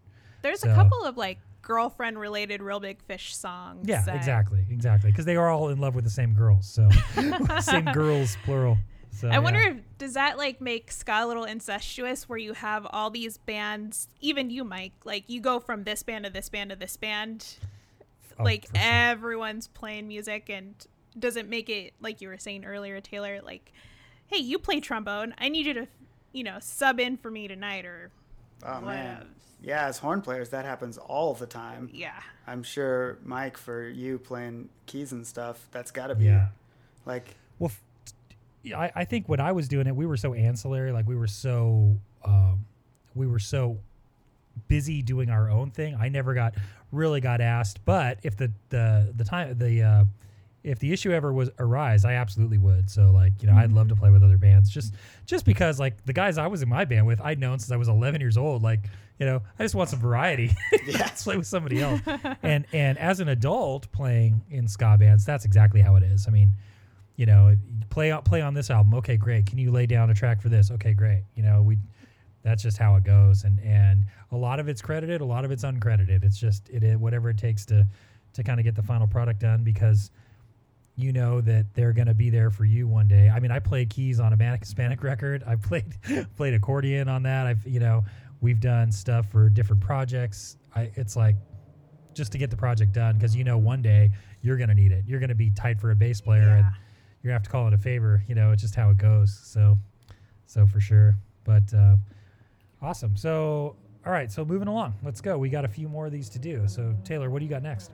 There's So- a couple of like girlfriend related Reel Big Fish songs. Yeah, that- exactly, exactly, because they are all in love with the same girls, so same girls plural. So I wonder yeah. if does that like make ska a little incestuous where you have all these bands, even you, Mike, like you go from this band to this band to this band, Oh, like sure. everyone's playing music, and does it make it like you were saying earlier, Taylor? Like, hey, you play trombone, I need you to, you know, sub in for me tonight, or Oh man. Yeah, as horn players, that happens all the time. Yeah. I'm sure, Mike, for you playing keys and stuff, that's got to be Yeah. like Well, f- yeah, I, I think when I was doing it, we were so ancillary. Like we were so, um, we were so busy doing our own thing. I never got really got asked. But if the the the time the uh, if the issue ever was arise, I absolutely would. So like you know, I'd love to mm-hmm. play with other bands just just because like the guys I was in my band with, I'd known since I was 11 years old. Like you know, I just want some variety. Yeah. Let's play with somebody else. and and as an adult playing in ska bands, that's exactly how it is. I mean, you know, play on play on this album. Okay, great. Can you lay down a track for this? Okay, great. You know, we that's just how it goes. And and a lot of it's credited, a lot of it's uncredited. It's just it, it whatever it takes to to kind of get the final product done because you know that they're going to be there for you one day. I mean, I played keys on a Manic Hispanic record. I played played accordion on that. I've you know we've done stuff for different projects. I it's like just to get the project done because you know one day you're going to need it. You're going to be tight for a bass player and you're gonna have to call it a favor. You know, it's just how it goes. So, so for sure. But uh, awesome. So, all right. So moving along, let's go. We got a few more of these to do. So Taylor, what do you got next?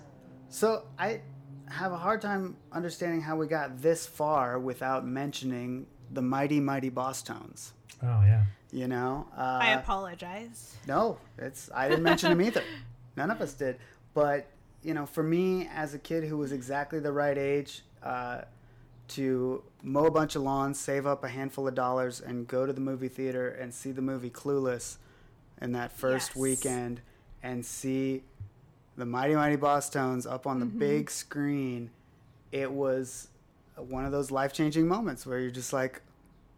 So I have a hard time understanding how we got this far without mentioning the mighty, mighty Bosstones. Oh yeah. You know, uh, I apologize. No, it's I didn't mention them either. None of us did. But you know, for me as a kid who was exactly the right age uh, to mow a bunch of lawns, save up a handful of dollars, and go to the movie theater and see the movie Clueless in that first Yes. weekend, and see the Mighty Mighty Bosstones up on the mm-hmm. big screen, it was one of those life changing moments where you're just like,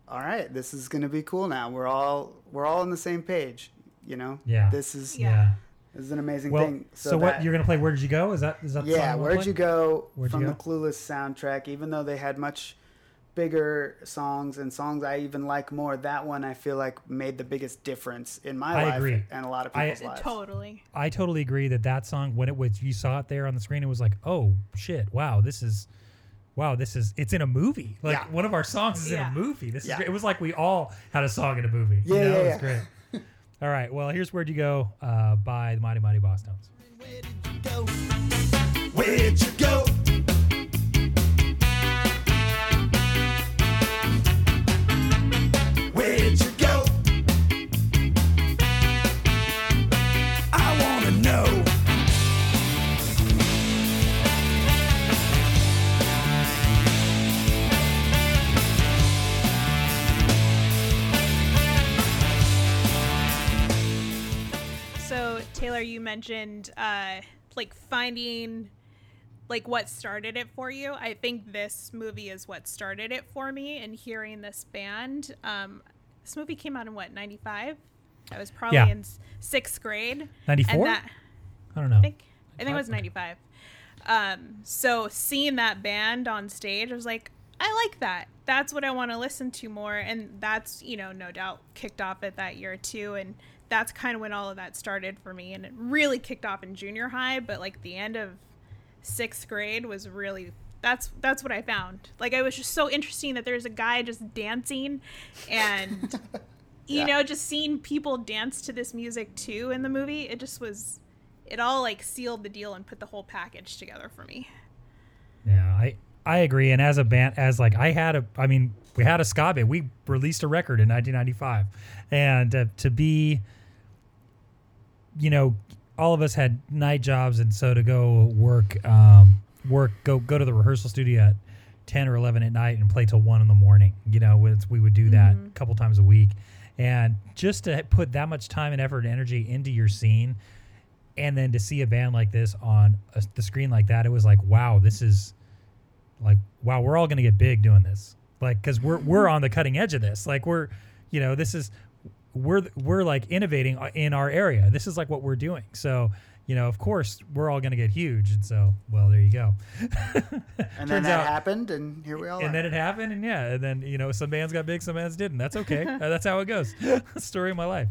all right, this is gonna be cool now. We're all we're all on the same page. You know, Yeah. This is Yeah. this is an amazing Well, thing. so, what that- you're gonna play? Where did you go? Is that is that? the song Yeah, where'd you go Where'd you from go? the Clueless soundtrack? Even though they had much bigger songs and songs I even like more, that one I feel like made the biggest difference in my I life agree. and a lot of I- people's lives. Totally. I totally agree that that song when it was you saw it there on the screen, it was like, oh shit, wow, this is. Wow, this is it's in a movie. Like Yeah. one of our songs is Yeah. in a movie. This is great. It was like we all had a song in a movie. you Yeah, know? yeah, was yeah. great. All right. Well, here's Where'd You Go uh, by the Mighty Mighty Bosstones. Where'd you go? Where'd Taylor, you mentioned uh, like finding like what started it for you. I think this movie is what started it for me. And hearing this band, um, this movie came out in what ninety five. I was probably Yeah. in sixth grade. 94? That, I don't know. I think I think it was ninety five. Um, so seeing that band on stage, I was like, I like that. That's what I want to listen to more, and that's you know no doubt kicked off at that year too, and that's kind of when all of that started for me, and it really kicked off in junior high, but like the end of sixth grade was really that's that's what I found. Like I was just so interesting that there's a guy just dancing, and you Yeah. know just seeing people dance to this music too in the movie. It just was it all like sealed the deal and put the whole package together for me. Yeah, I I agree. And as a band, as like I had a, I mean, we had a ska band. We released a record in 1995, and uh, to be, you know, all of us had night jobs, and so to go work, um, work, go go to the rehearsal studio at 10 or 11 at night and play till one in the morning. You know, we would do that a couple times a week, and just to put that much time and effort and energy into your scene and then to see a band like this on a, the screen like that, it was like, wow, this is like, wow, we're all gonna get big doing this, like, because we're we're on the cutting edge of this, like, we're, you know, this is we're we're like innovating in our area. This is like what we're doing. So, you know, of course, we're all gonna get huge, and so, well, there you go. And then that out- happened, and here we all and are. then it happened, and yeah, and then you know, some bands got big, some bands didn't. That's okay. Uh, That's how it goes. Story of my life.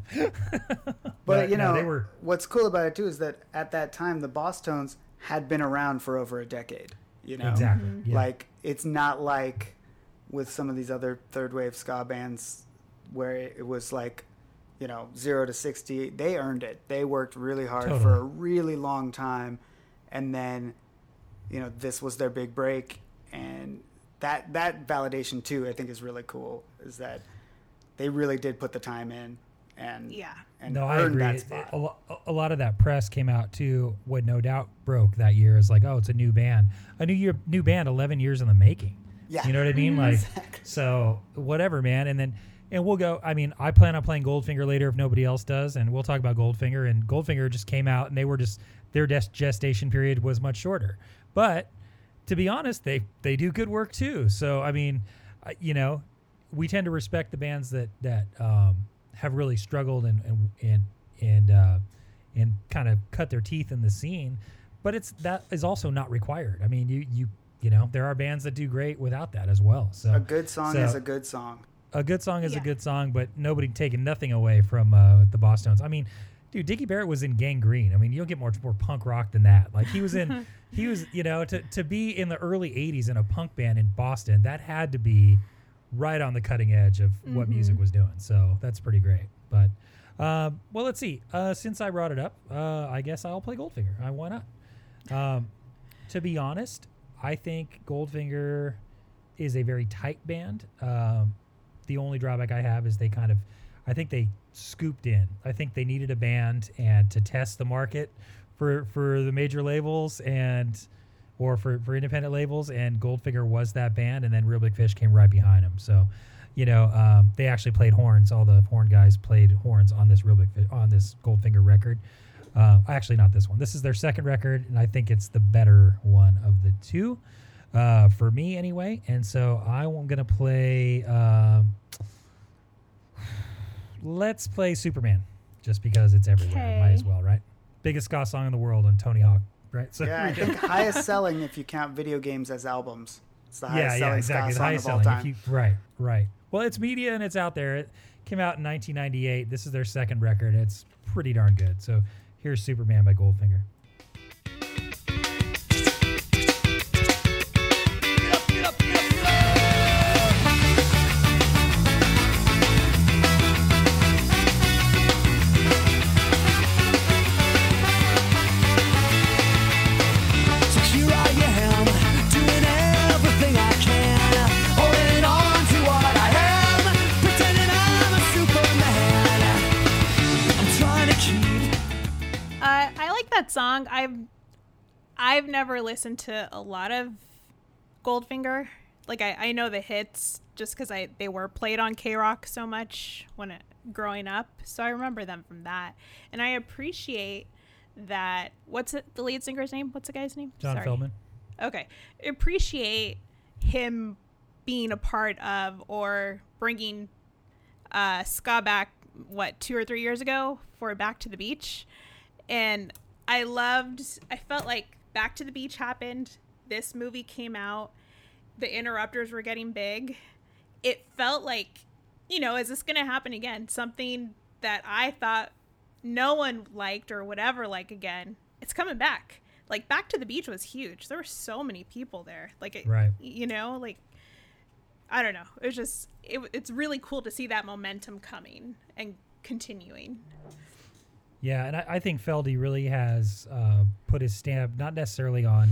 But, you no, know, they were what's cool about it too is that at that time the Bosstones had been around for over a decade. You know, Exactly, Mhm. yeah. Like it's not like with some of these other third wave ska bands where it was like you know, zero to 60, they earned it. They worked really hard for a really long time. And then, you know, this was their big break. And that, that validation, too, I think is really cool, is that they really did put the time in and, Yeah. and no, I agree. that spot. A, a lot of that press came out too. What No Doubt broke that year is like, oh, it's a new band, a new year, new band, eleven years in the making. Yeah. you know what I mean. Like, so whatever, man. And then, and we'll go. I mean, I plan on playing Goldfinger later if nobody else does, and we'll talk about Goldfinger. And Goldfinger just came out, and they were just their gestation period was much shorter, but to be honest, they they do good work too. So I mean, you know, we tend to respect the bands that that um, have really struggled and and and and, uh, and kind of cut their teeth in the scene. But it's that is also not required. I mean, you you you know, there are bands that do great without that as well. So a good song so is a good song. A good song is Yeah. a good song, but nobody taking nothing away from uh, the Bosstones. I mean, dude, Dicky Barrett was in Gangrene. I mean, you don't get more more punk rock than that. Like he was in, he was, you know, to to be in the early '80s in a punk band in Boston, that had to be right on the cutting edge of what music was doing. So that's pretty great. But uh, well, let's see. Uh, since I brought it up, uh, I guess I'll play Goldfinger. Uh, why not? Um, to be honest, I think Goldfinger is a very tight band. Um, the only drawback I have is they kind of, I think they scooped in. I think they needed a band and to test the market for for the major labels and or for for independent labels. And Goldfinger was that band, and then Reel Big Fish came right behind them. So, you know, um, they actually played horns. All the horn guys played horns on this Reel Big Fish, on this Goldfinger record. Uh, actually, not this one. This is their second record, and I think it's the better one of the two, uh, for me anyway. And so I'm gonna play. Um, let's play Superman, just because it's everywhere. Might as well, right? Biggest ska song in the world on Tony Hawk, right? So Yeah, I think highest selling if you count video games as albums. It's the highest yeah, yeah, selling exactly. ska song highest of all time. You, right, right. Well, it's media and it's out there. It came out in 1998. This is their second record. It's pretty darn good. So here's Superman by Goldfinger. That song. I've I've never listened to a lot of Goldfinger. Like I, I know the hits just because I they were played on KROQ so much when it, growing up, so I remember them from that. And I appreciate that. What's it, the lead singer's name? What's the guy's name? John Sorry. Feldmann. Okay. Appreciate him being a part of or bringing uh, ska back, what, two or three years ago for Back to the Beach. And I loved, I felt like Back to the Beach happened. This movie came out. The interrupters were getting big. It felt like, you know, is this going to happen again? Something that I thought no one liked or whatever like again. It's coming back. Like Back to the Beach was huge. There were so many people there. Like it, Right. you know, like I don't know. It was just it, it's really cool to see that momentum coming and continuing. Yeah, and I, I think Feldy really has uh, put his stamp not necessarily on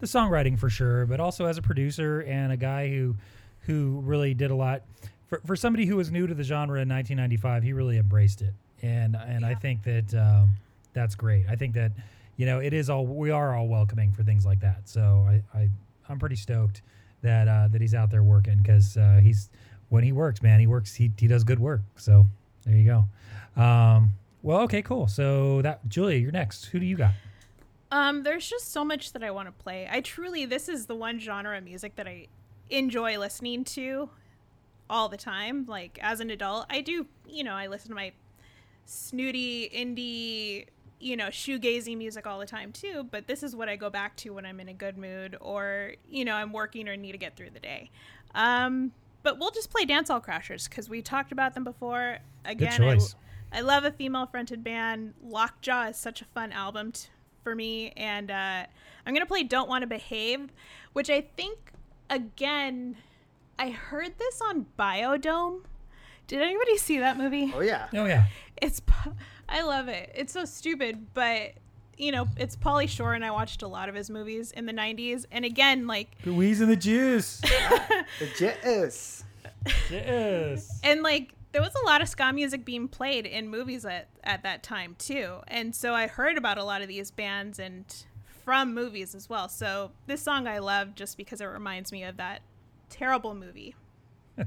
the songwriting for sure, but also as a producer and a guy who who really did a lot for for somebody who was new to the genre in 1995. He really embraced it, and and I think that um, that's great. I think that you know it is all we are all welcoming for things like that. So I, I I'm pretty stoked that uh, that he's out there working because uh, he's when he works, man, he works. He he does good work. So there you go. Um, well, okay, cool. So that Julia, you're next. Who do you got? Um, there's just so much that I want to play. I truly, this is the one genre of music that I enjoy listening to all the time. Like as an adult, I do, you know, I listen to my snooty indie, you know, shoegazy music all the time too. But this is what I go back to when I'm in a good mood or, you know, I'm working or need to get through the day. Um, but we'll just play Dancehall Crashers because we talked about them before. Again, I- choice. I love a female fronted band. Lockjaw is such a fun album t- for me. And uh, I'm going to play Don't Want to Behave, which I think, again, I heard this on Biodome Did anybody see that movie? Oh yeah. Oh yeah. It's I love it. It's so stupid, but you know, it's Pauly Shore and I watched a lot of his movies in the 90s and again like Louise and the Juice. The Jizz. yes. and like there was a lot of ska music being played in movies at, at that time too. And so i heard about a lot of these bands and from movies as well. So this song i love just because it reminds me of that terrible movie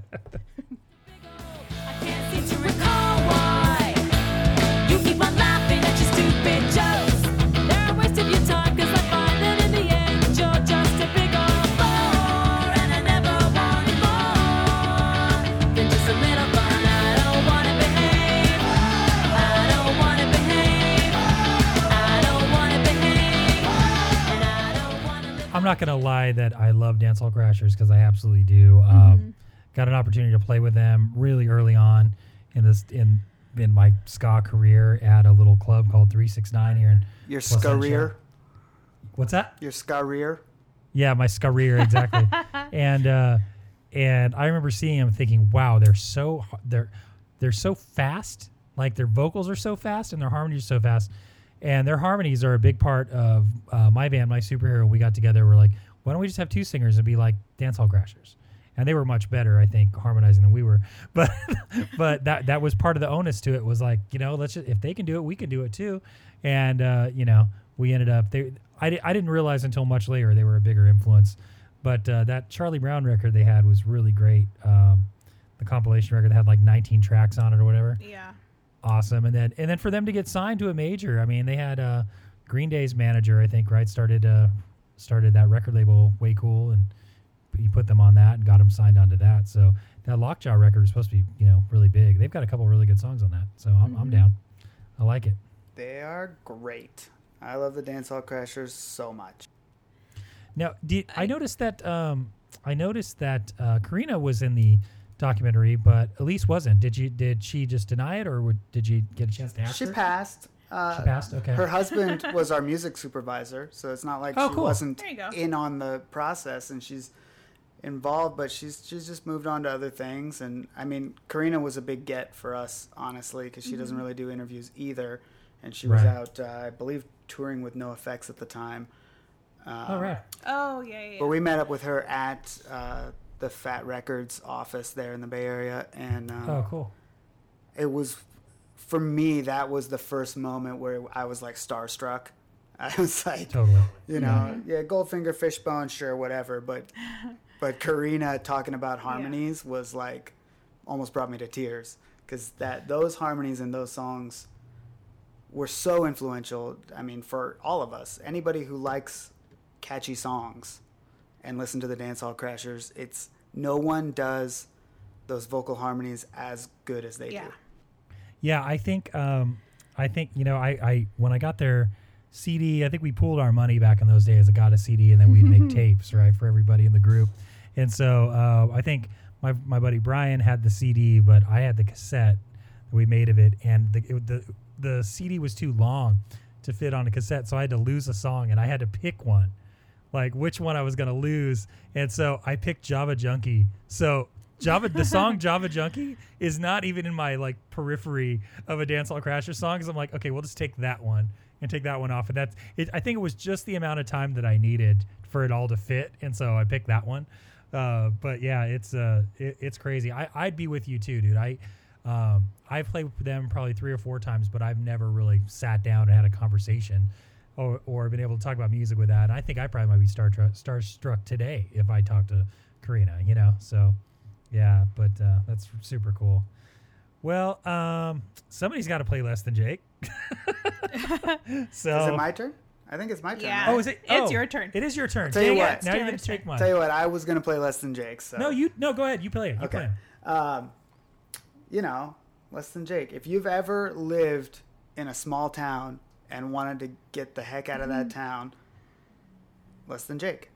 I'm not gonna lie that I love Dancehall Crashers because I absolutely do. Um, got an opportunity to play with them really early on in this in in my ska career at a little club called 369 here in Your Placentia. Scareer. What's that? Your Scareer. Yeah, my career exactly. and uh, and I remember seeing them thinking, wow, they're so they're they're so fast. Like their vocals are so fast and their harmonies are so fast. And their harmonies are a big part of uh, my band, my superhero. We got together. We're like, why don't we just have two singers and be like dancehall crashers? And they were much better, I think, harmonizing than we were. But but that that was part of the onus to it. Was like, you know, let's just if they can do it, we can do it too. And uh, you know, we ended up they. I, I didn't realize until much later they were a bigger influence. But uh, that Charlie Brown record they had was really great. Um, the compilation record that had like 19 tracks on it or whatever. yeah Awesome. And then and then for them to get signed to a major, I mean, they had uh, Green Day's manager, I think, right, started uh, started that record label, Way Cool, and he put them on that and got them signed onto that. So that Lockjaw record is supposed to be, you know, really big. They've got a couple really good songs on that. So I'm, I'm down. I like it. They are great. I love the Dancehall Crashers so much. Now, did, I, noticed that um, I noticed that uh, Karina was in the documentary, but Elyse wasn't. Did you? Did she just deny it, or would, did you get a chance to ask She her? passed. Uh, She passed? Okay. Her husband was our music supervisor, so it's not like Oh, she cool. wasn't There you go. in on the process, and she's involved. But she's she's just moved on to other things. And I mean, Karina was a big get for us, honestly, because she doesn't really do interviews either, and she was out, uh, I believe, touring with NOFX at the time. Uh, All right. oh yeah yeah, yeah. But we met up with her at uh, the Fat Wreck Chords office there in the Bay Area, and um, Oh, cool. it was for me that was the first moment where I was like starstruck. I was like, Totally. you know, yeah, Goldfinger, Fishbone, sure, whatever, but but Karina talking about harmonies was like almost brought me to tears because that those harmonies and those songs were so influential. I mean, for all of us, anybody who likes catchy songs and listen to the Dancehall Crashers, it's no one does those vocal harmonies as good as they yeah do. Yeah, I think um, I think you know I, I when I got their CD, I think we pooled our money back in those days. I got a CD, and then we'd make tapes, right, for everybody in the group. And so uh, I think my my buddy Brian had the CD, but I had the cassette that we made of it, and the it, the the CD was too long to fit on a cassette, so I had to lose a song, and I had to pick one like which one I was gonna lose, and so I picked Java Junkie. So Java, the song Java Junkie is not even in my like periphery of a dancehall crasher song. Because I'm like, okay, we'll just take that one and take that one off, and that's it. I think it was just the amount of time that I needed for it all to fit, and so I picked that one. Uh, but yeah, it's uh, it, it's crazy. I I'd be with you too, dude. I um, I've played with them probably three or four times, but I've never really sat down and had a conversation or, or been able to talk about music with that. And I think I probably might be star starstruck today if I talked to Karina, you know? So, yeah, but uh, that's super cool. Well, um, somebody's got to play less than Jake. so, Is it my turn? I think it's my turn. Yeah. right? oh, is it? It's oh, your turn. It is your turn. tell you Dang what. Now you're your going to take mine. Tell you what, I was gonna play less than Jake. So no, you no. Go ahead. You play it. You Okay. play it. um, you know, less than Jake. If you've ever lived in a small town and wanted to get the heck out of Mm-hmm. that town, less than Jake,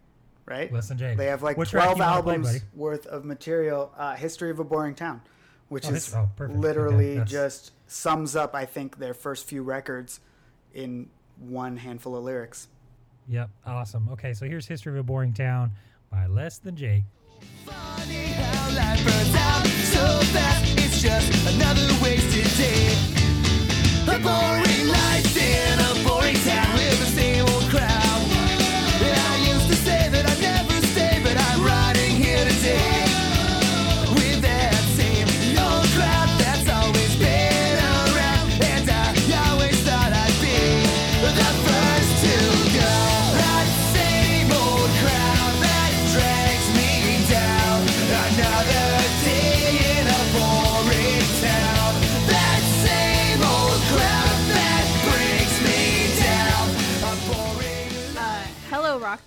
right? Less Than Jake. They have like What track 12 you wanna play, albums worth of material. Uh, History of a Boring Town, which Oh, is oh, perfect. Okay, literally just sums up, I think, their first few records in one handful of lyrics. Yep. Awesome. Okay, so here's History of a Boring Town by Less Than Jake. Funny how life burns out so fast. It's it's just another wasted day. A boring life in a boring town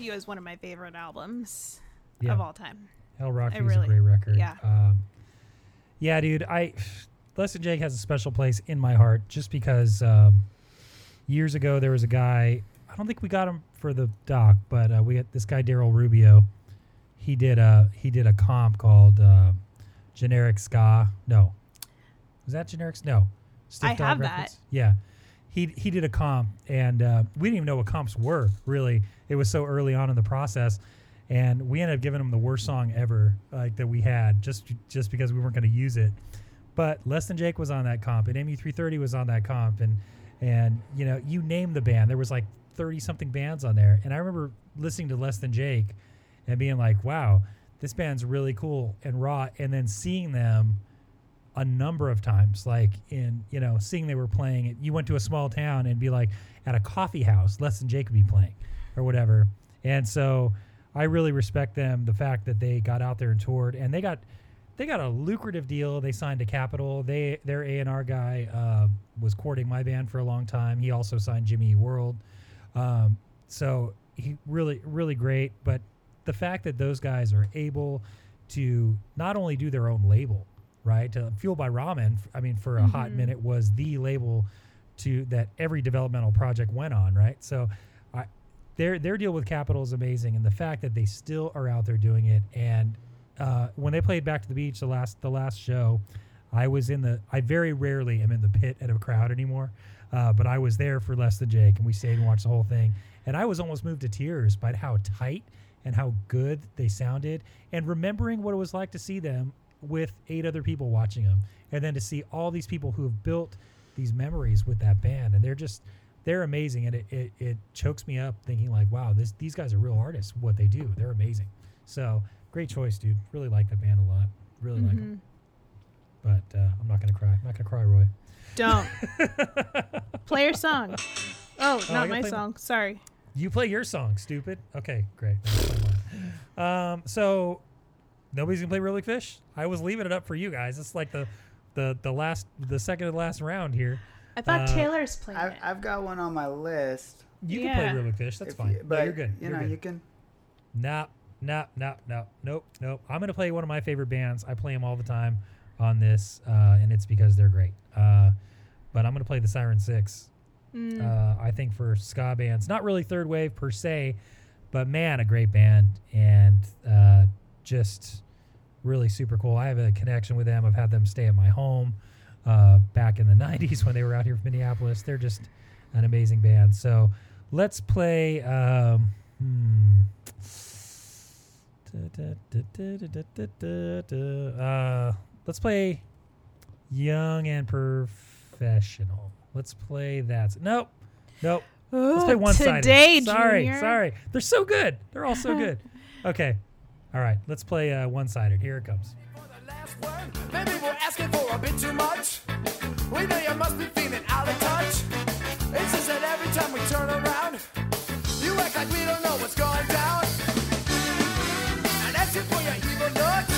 You is one of my favorite albums Yeah. of all time. Hello Rockview is really- a great record. yeah. Um, yeah, dude. I Less Than Jake has a special place in my heart just because um, years ago there was a guy. I don't think we got him for the doc, but uh, we had this guy Daryl Rubio. He did a he did a comp called uh, Generic Ska. No, was that Generic? No, Stiff I Dog have that. Yeah, he he did a comp, and uh, we didn't even know what comps were. Really, it was so early on in the process, and we ended up giving him the worst song ever, like that we had, just just because we weren't going to use it. But Less Than Jake was on that comp, and MU330 was on that comp, and and you know you name the band, there was like thirty something bands on there, and I remember listening to Less Than Jake, and being like, wow, this band's really cool and raw, and then seeing them a number of times like in you know seeing they were playing it you went to a small town and be like at a coffee house less than jake would be playing or whatever and so i really respect them the fact that they got out there and toured and they got they got a lucrative deal they signed to capitol they their a&r guy uh, was courting my band for a long time he also signed jimmy Eat world um, so he really really great but the fact that those guys are able to not only do their own label right? Uh, Fueled by Ramen, I mean, for a hot Mhm. minute was the label to that every developmental project went on, right? So, their their deal with Capitol is amazing, and the fact that they still are out there doing it. And uh, when they played Back to the Beach the last the last show, I was in the. I very rarely am in the pit at a crowd anymore, uh, but I was there for Less Than Jake, and we stayed and watched the whole thing. And I was almost moved to tears by how tight and how good they sounded, and remembering what it was like to see them with eight other people watching them, and then to see all these people who have built these memories with that band, and they're just they're amazing, and it, it, it chokes me up thinking like, wow, this these guys are real artists. What they do, they're amazing. So great choice, dude. Really like that band a lot. Really like them. But uh, I'm not gonna cry. I'm not gonna cry, Roy. Don't. Play your song. Oh, not gotta my play my- song. Sorry. You play your song, stupid. Okay, great. I'll play mine. Um, so nobody's gonna play Reel Big Fish. I was leaving it up for you guys. It's like the the the last the second to last round here. I thought Uh, Taylor's playing I've, it. I've got one on my list. You can play Reel Big Fish. That's If fine. you- No, but you're good. You You're know, good. you can. Nah, nah, nah, nah, nope, nope. I'm gonna play one of my favorite bands. I play them all the time on this, uh, and it's because they're great. Uh, but I'm gonna play the Siren Six. Mm. Uh, I think for ska bands, not really third wave per se, but man, a great band and uh, just really super cool. I have a connection with them. I've had them stay at my home uh, back in the '90s when they were out here from Minneapolis. They're just an amazing band. So let's play. Um, hmm. Uh, let's play Young and Professional. Let's play that. Nope. Nope. Let's play one sided. today, Sorry. Junior. Sorry. They're so good. They're all so good. Okay. All right. Let's play uh, one sided. Here it comes. Maybe we're asking for a bit too much. We know you must be feeling out of touch. It's just that every time we turn around, you act like we don't know what's going down. And asking for your evil looks,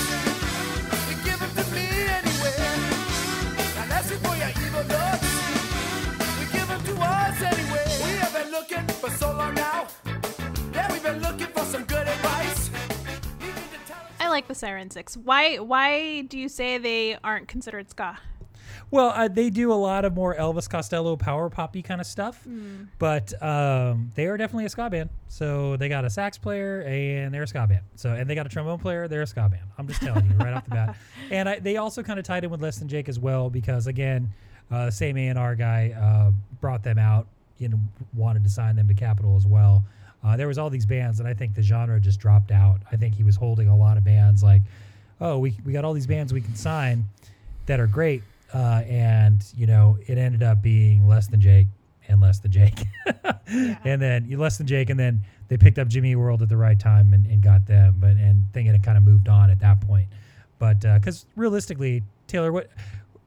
you give them to me anyway. And asking for your evil looks, you give them to us anyway. We have been looking for so long now. Yeah, we've been looking like the Siren Six. Why? Why do you say they aren't considered ska? Well, uh, they do a lot of more Elvis Costello power poppy kind of stuff, Mm. but um, they are definitely a ska band. So they got a sax player and they're a ska band. So and they got a trombone player, they're a ska band. I'm just telling you right off the bat. And I, they also kind of tied in with Less Than Jake as well because again, uh, same A and R guy uh, brought them out. and wanted to sign them to Capitol as well. Uh, there was all these bands, and I think the genre just dropped out. I think he was holding a lot of bands like, oh, we, we got all these bands we can sign, that are great. Uh, and you know, it ended up being less than Jake and less than Jake, and then less than Jake, and then they picked up Jimmy World at the right time and, and got them. But and thinking it kind of moved on at that point. But because realistically, Taylor, what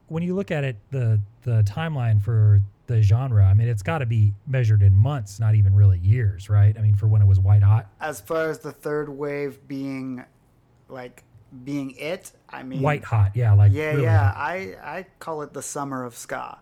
when you look at it, the the timeline for the genre, I mean, it's got to be measured in months, not even really years, right? I mean, for when it was white hot. As far as the third wave being like being it, I mean White hot, yeah, like yeah, really yeah. hot. I I call it the summer of ska,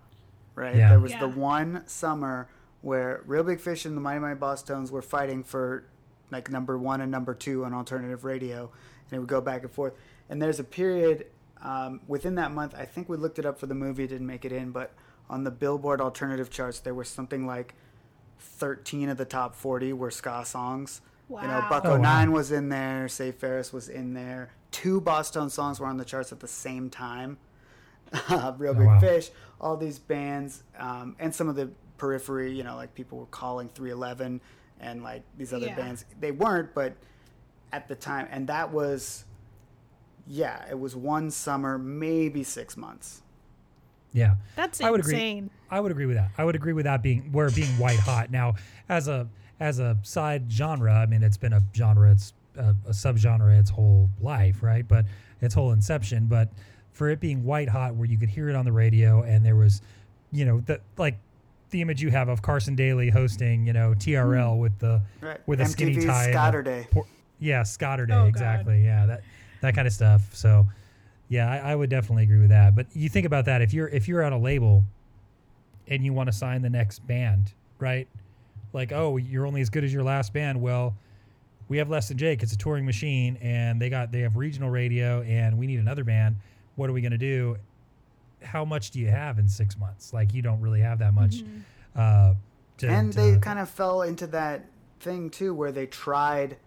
right? Yeah. There was Yeah. the one summer where Reel Big Fish and the Mighty Mighty Bosstones were fighting for like number one and number two on alternative radio, and it would go back and forth. And there's a period um, within that month. I think we looked it up for the movie, didn't make it in, but on the Billboard alternative charts, there was something like 13 of the top 40 were ska songs. Wow. You know, Wow. Buck Oh, wow. 09 was in there, Save Ferris was in there. Two Bosstones songs were on the charts at the same time. Uh, Reel Oh, Big wow. Fish, all these bands, um, and some of the periphery, you know, like people were calling 311 and like these other Yeah. bands. They weren't, but at the time, and that was, yeah, it was one summer, maybe six months. Yeah, That's I would agree. I would agree with that. I would agree with that being where being white hot. Now, as a as a side genre, I mean, it's been a genre, it's a, a subgenre its whole life, right? But its whole inception. But for it being white hot, where you could hear it on the radio, and there was, you know, the like the image you have of Carson Daly hosting, you know, TRL with the Right. with a skinny tie, and the Scotterday. por- yeah, Scotterday, Oh, God. exactly. Yeah, that that kind of stuff. So, yeah, I, I would definitely agree with that. But you think about that if you're if you're at a label and you want to sign the next band, right? Like, oh, you're only as good as your last band. Well, we have Less Than Jake. It's a touring machine, and they got they have regional radio, and we need another band. What are we gonna do? How much do you have in six months? Like, you don't really have that much. Uh, to, and to- they kind of fell into that thing too where they tried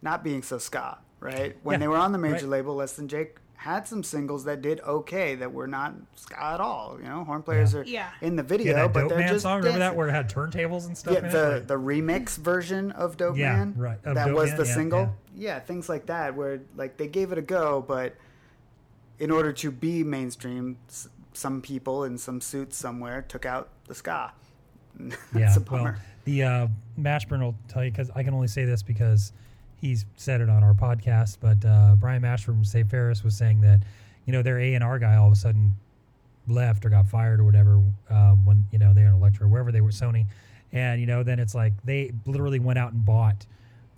not being so ska right when Yeah, they were on the major right. label less than jake had some singles that did okay that were not ska at all you know horn players are Yeah. in the video that but Dope they're Man just song. Remember that where it had turntables and stuff yeah, in the it? Like- the remix version of Dope Yeah, Man, right, of that Dope was Man, the yeah, single. Yeah. things like that, where like they gave it a go, but in order to be mainstream, some people in some suits somewhere took out the ska. That's yeah, a well, the uh, Mashburn will tell you because I can only say this because he's said it on our podcast. But uh, Brian Mashburn from Save Ferris was saying that you know their A and R guy all of a sudden left or got fired or whatever um, when you know they're in Elektra wherever they were Sony, and you know then it's like they literally went out and bought.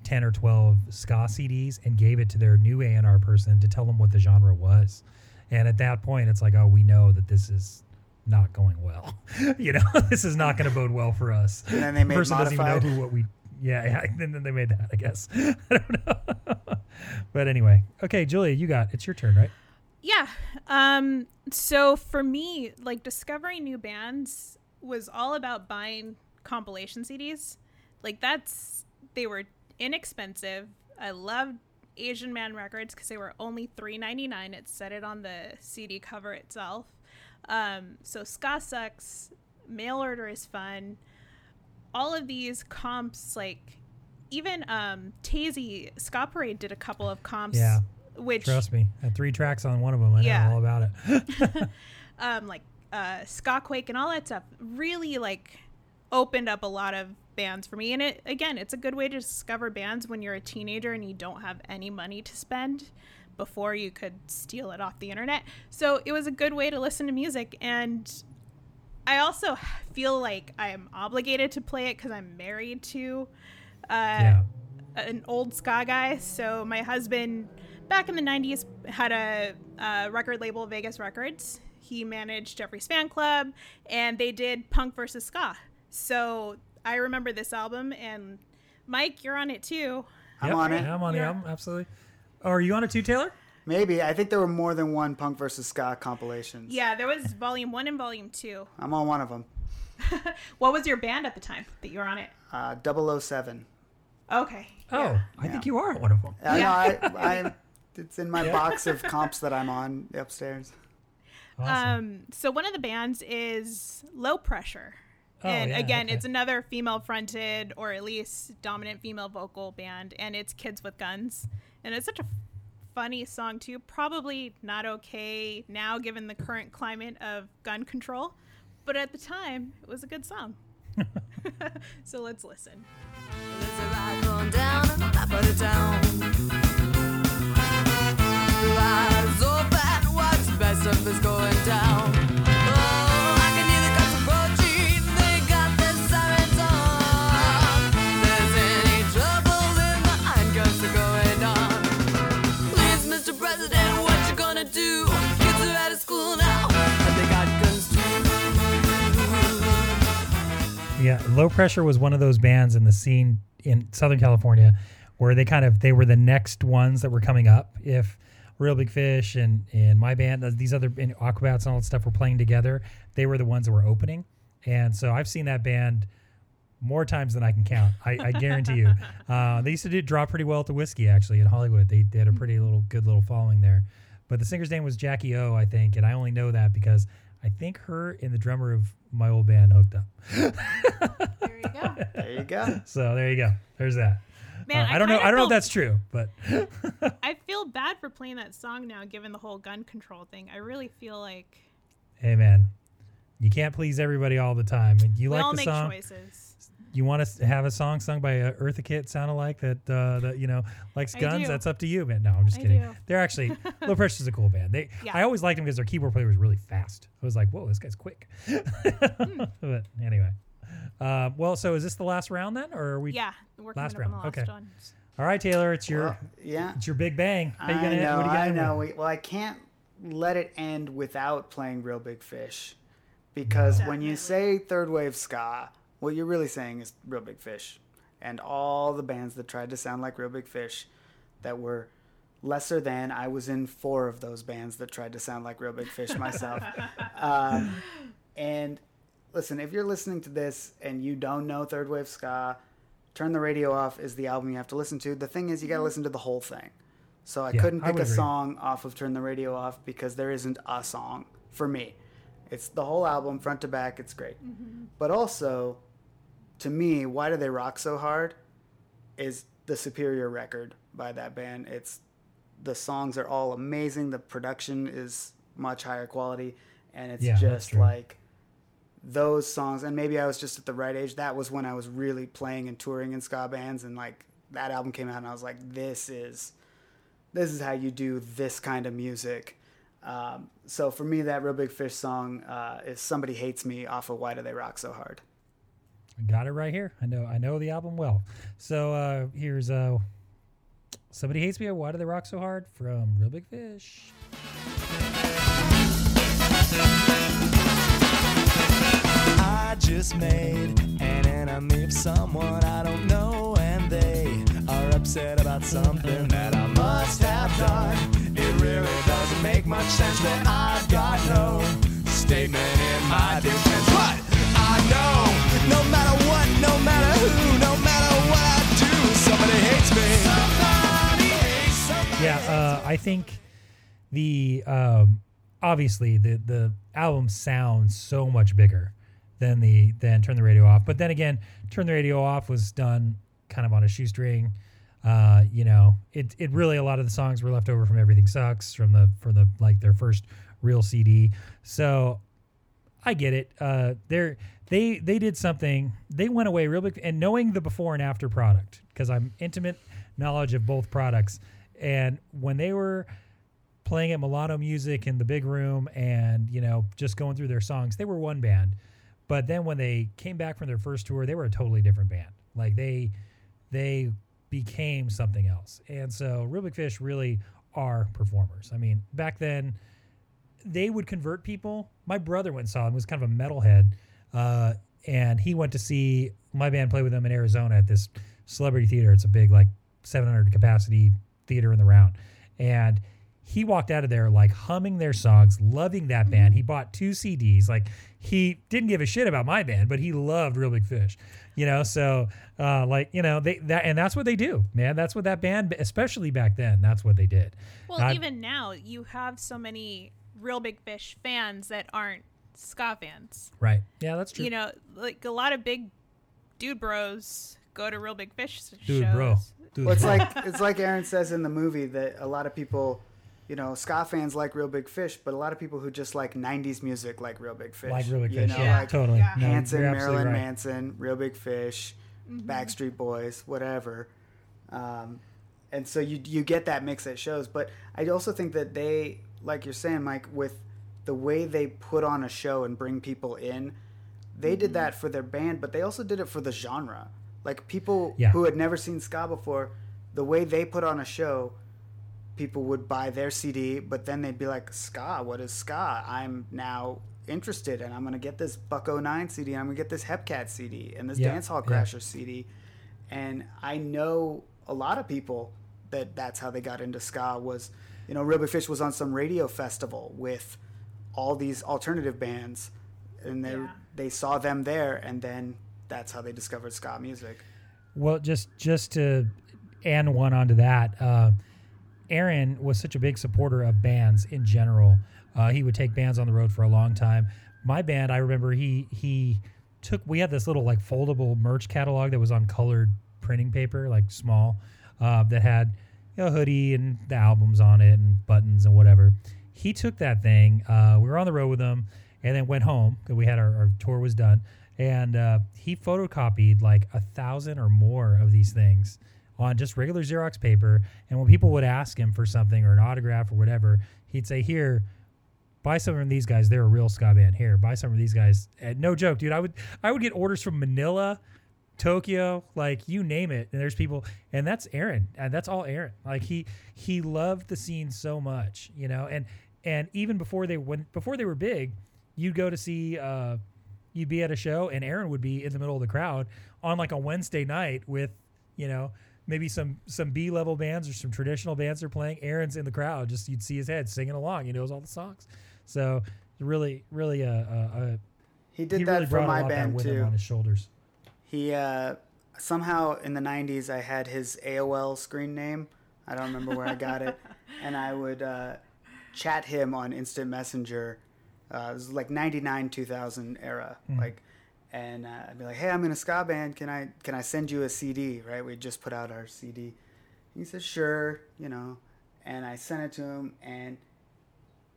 10 or 12 ska CDs and gave it to their new A&R person to tell them what the genre was. And at that point, it's like, oh, we know that this is not going well. you know, this is not going to bode well for us. And then they made person doesn't even know Modified. who what we. Yeah, yeah. And then they made that, I guess. I don't know. but anyway, okay, Julia, you got it's your turn, right? Yeah. Um so for me, like discovering new bands was all about buying compilation CDs. Like that's they were inexpensive. I loved Asian Man Records because they were only three ninety nine. It said it on the CD cover itself. Um, so Ska Sucks, Mail Order is fun. All of these comps, like even um, Tazy Ska Parade did a couple of comps. Yeah. Which Trust me, I had three tracks on one of them. I Yeah. know all about it. um, like uh, Ska Quake and all that stuff really like opened up a lot of bands for me. And it again, it's a good way to discover bands when you're a teenager and you don't have any money to spend before you could steal it off the internet. So it was a good way to listen to music and I also feel like I'm obligated to play it because I'm married to uh, yeah. an old ska guy. So my husband, back in the '90s, had a, uh record label, Vegas Records. He managed Jeffries Fan Club, and they did punk versus ska. So I remember this album, and Mike, you're on it too. I'm Yep, on it. I'm on the Yeah. album, absolutely. Oh, are you on it too, Taylor? Maybe I think there were more than one punk versus ska compilations. Yeah, there was Volume One and Volume Two. I'm on one of them. What was your band at the time that you were on it? Uh, 007. Okay. Oh, I think you are one of them. I know. Yeah. I, I, it's in my Yeah. box of comps that I'm on upstairs. Awesome. Um, so one of the bands is Low Pressure. Oh, and yeah, again, okay. it's another female fronted or at least dominant female vocal band and it's Kids with Guns. And it's such a funny song too. Probably not okay now, given the current climate of gun control, but at the time, it was a good song. so let's listen. There's a ride going down in the top of the town. Eyes open, watch the best of is going down. Yeah, Low Pressure was one of those bands in the scene in Southern California where they kind of they were the next ones that were coming up. If Reel Big Fish and and my band, these other and Aquabats and all that stuff were playing together, they were the ones that were opening. And so I've seen that band more times than I can count. I, I guarantee you. Uh, they used to do draw pretty well at the Whisky actually in Hollywood. They, they had a pretty little good little following there. But the singer's name was Jackie O, I think, and I only know that because I think her and the drummer of my old band hooked up. There you go. There you go. So there you go. There's that. Man, Uh, I I don't know. I don't know if that's true, but I feel bad for playing that song now, given the whole gun control thing. I really feel like hey, man, you can't please everybody all the time. And you we like all the make song. choices. You want to have a song sung by a Eartha Kitt sound alike that uh, that you know likes I guns? do. That's up to you, man. No, I'm just I kidding. do. They're actually Low Pressure's a cool band. They Yeah. I always liked them because their keyboard player was really fast. I was like, whoa, this guy's quick. Hmm. but anyway, uh, well, so is this the last round then, or are we? Yeah, we're last up on the round. last okay. one. All right, Taylor, it's your Well, yeah. it's your big bang. How you I gonna- know, what are you I gonna know. do? We, well, I can't let it end without playing Reel Big Fish, because when you say third wave ska, what you're really saying is Reel Big Fish, and all the bands that tried to sound like Reel Big Fish, that were lesser than. I was in four of those bands that tried to sound like Reel Big Fish myself. um, and listen, if you're listening to this and you don't know third wave ska, Turn the Radio Off is the album you have to listen to. The thing is, you got to listen to the whole thing. So I Yeah, couldn't pick would a agree. song off of Turn the Radio Off because there isn't a song for me. It's the whole album, front to back. It's great. But also, to me, Why Do They Rock So Hard is the superior record by that band. It's the songs are all amazing. The production is much higher quality, and it's Yeah, just like those songs. And maybe I was just at the right age. That was when I was really playing and touring in ska bands, and like that album came out, and I was like, this is this is how you do this kind of music. Um, so for me, that Reel Big Fish song uh, is "Somebody Hates Me" off of "Why Do They Rock So Hard." Got it right here. I know I know the album well. So uh here's uh Somebody Hates Me Why Do They Rock So Hard from Reel Big Fish. I just made an enemy of someone I don't know, and they are upset about something that I must have done. It really doesn't make much sense that I've got no statement in my defense. But I know, no matter uh, I think the um, obviously the the album sounds so much bigger than the than Turn the Radio Off. But then again, Turn the Radio Off was done kind of on a shoestring. Uh, you know, it it really a lot of the songs were left over from Everything Sucks from the for the like their first real CD. So I get it. Uh, they're they they did something. They went away real big, and knowing the before and after product because I'm intimate knowledge of both products. And when they were playing at Mulatto Music in the big room, and you know just going through their songs, they were one band. But then when they came back from their first tour, they were a totally different band. Like they they became something else. And so Big Fish really are performers. I mean, back then they would convert people. My brother went and saw them. Was kind of a metalhead, uh, and he went to see my band play with them in Arizona at this celebrity theater. It's a big like 700 capacity theater in the round, and he walked out of there like humming their songs, loving that band. He bought two CDs. Like he didn't give a shit about my band, but he loved Reel Big Fish. You know, so uh, like you know they that and that's what they do, man. That's what that band, especially back then, that's what they did. Well, even now, you have so many Reel Big Fish fans that aren't ska fans. right? Yeah, that's true. You know, like a lot of big dude bros go to Reel Big Fish s- Dude, shows. bro. Dude, Well, it's bro. like it's like Aaron says in the movie that a lot of people, you know, ska fans like Reel Big Fish, but a lot of people who just like '90s music like Reel Big Fish. Like Reel Big you Fish, know, yeah, like totally. Yeah. No, Hanson, you're absolutely Marilyn right. Manson, Reel Big Fish, Mm-hmm. Backstreet Boys, whatever. Um, and so you you get that mix at shows, but I also think that they, like you're saying, Mike, with the way they put on a show and bring people in, they Mm-hmm. did that for their band, but they also did it for the genre. Like people Yeah. who had never seen ska before, the way they put on a show, people would buy their CD, but then they'd be like, "Ska, what is ska?" I'm now interested, and I'm gonna get this Buck-O-Nine CD, and I'm gonna get this Hepcat CD, and this Yeah, Dance Hall yeah. Crasher CD, and I know a lot of people that that's how they got into ska was, you know, Reel Big Fish was on some radio festival with all these alternative bands, and they Yeah. they saw them there, and then that's how they discovered ska music. Well, just just to add one onto that, uh, Aaron was such a big supporter of bands in general. Uh, he would take bands on the road for a long time. My band, I remember he he took. We had this little like foldable merch catalog that was on colored printing paper, like small, uh, that had know hoodie and the albums on it and buttons and whatever. He took that thing. Uh, we were on the road with him, and then went home because we had our, our tour was done, and uh, he photocopied like a thousand or more of these things on just regular Xerox paper. And when people would ask him for something or an autograph or whatever, he'd say, "Here, buy some from these guys. They're a real ska band. Here, buy some of these guys." And no joke, dude. I would I would get orders from Manila, Tokyo, like you name it. And there's people, and that's Aaron, and that's all Aaron. Like he he loved the scene so much, you know. And and even before they went before they were big, you'd go to see. uh You'd be at a show, and Aaron would be in the middle of the crowd on like a Wednesday night with, you know, maybe some some B level bands or some traditional bands are playing. Aaron's in the crowd, just you'd see his head singing along. He knows all the songs, so really, really, uh, uh, uh He did he that really for my lot of that band too. on his shoulders. He uh, somehow in the '90s, I had his AOL screen name. I don't remember where I got it, and I would uh, chat him on Instant Messenger. Uh, it was like '99, 2000 era, Hmm. like, and uh, I'd be like, "Hey, I'm in a ska band. Can I can I send you a CD?" Right? We just put out our CD. He said, "Sure," you know, and I sent it to him, and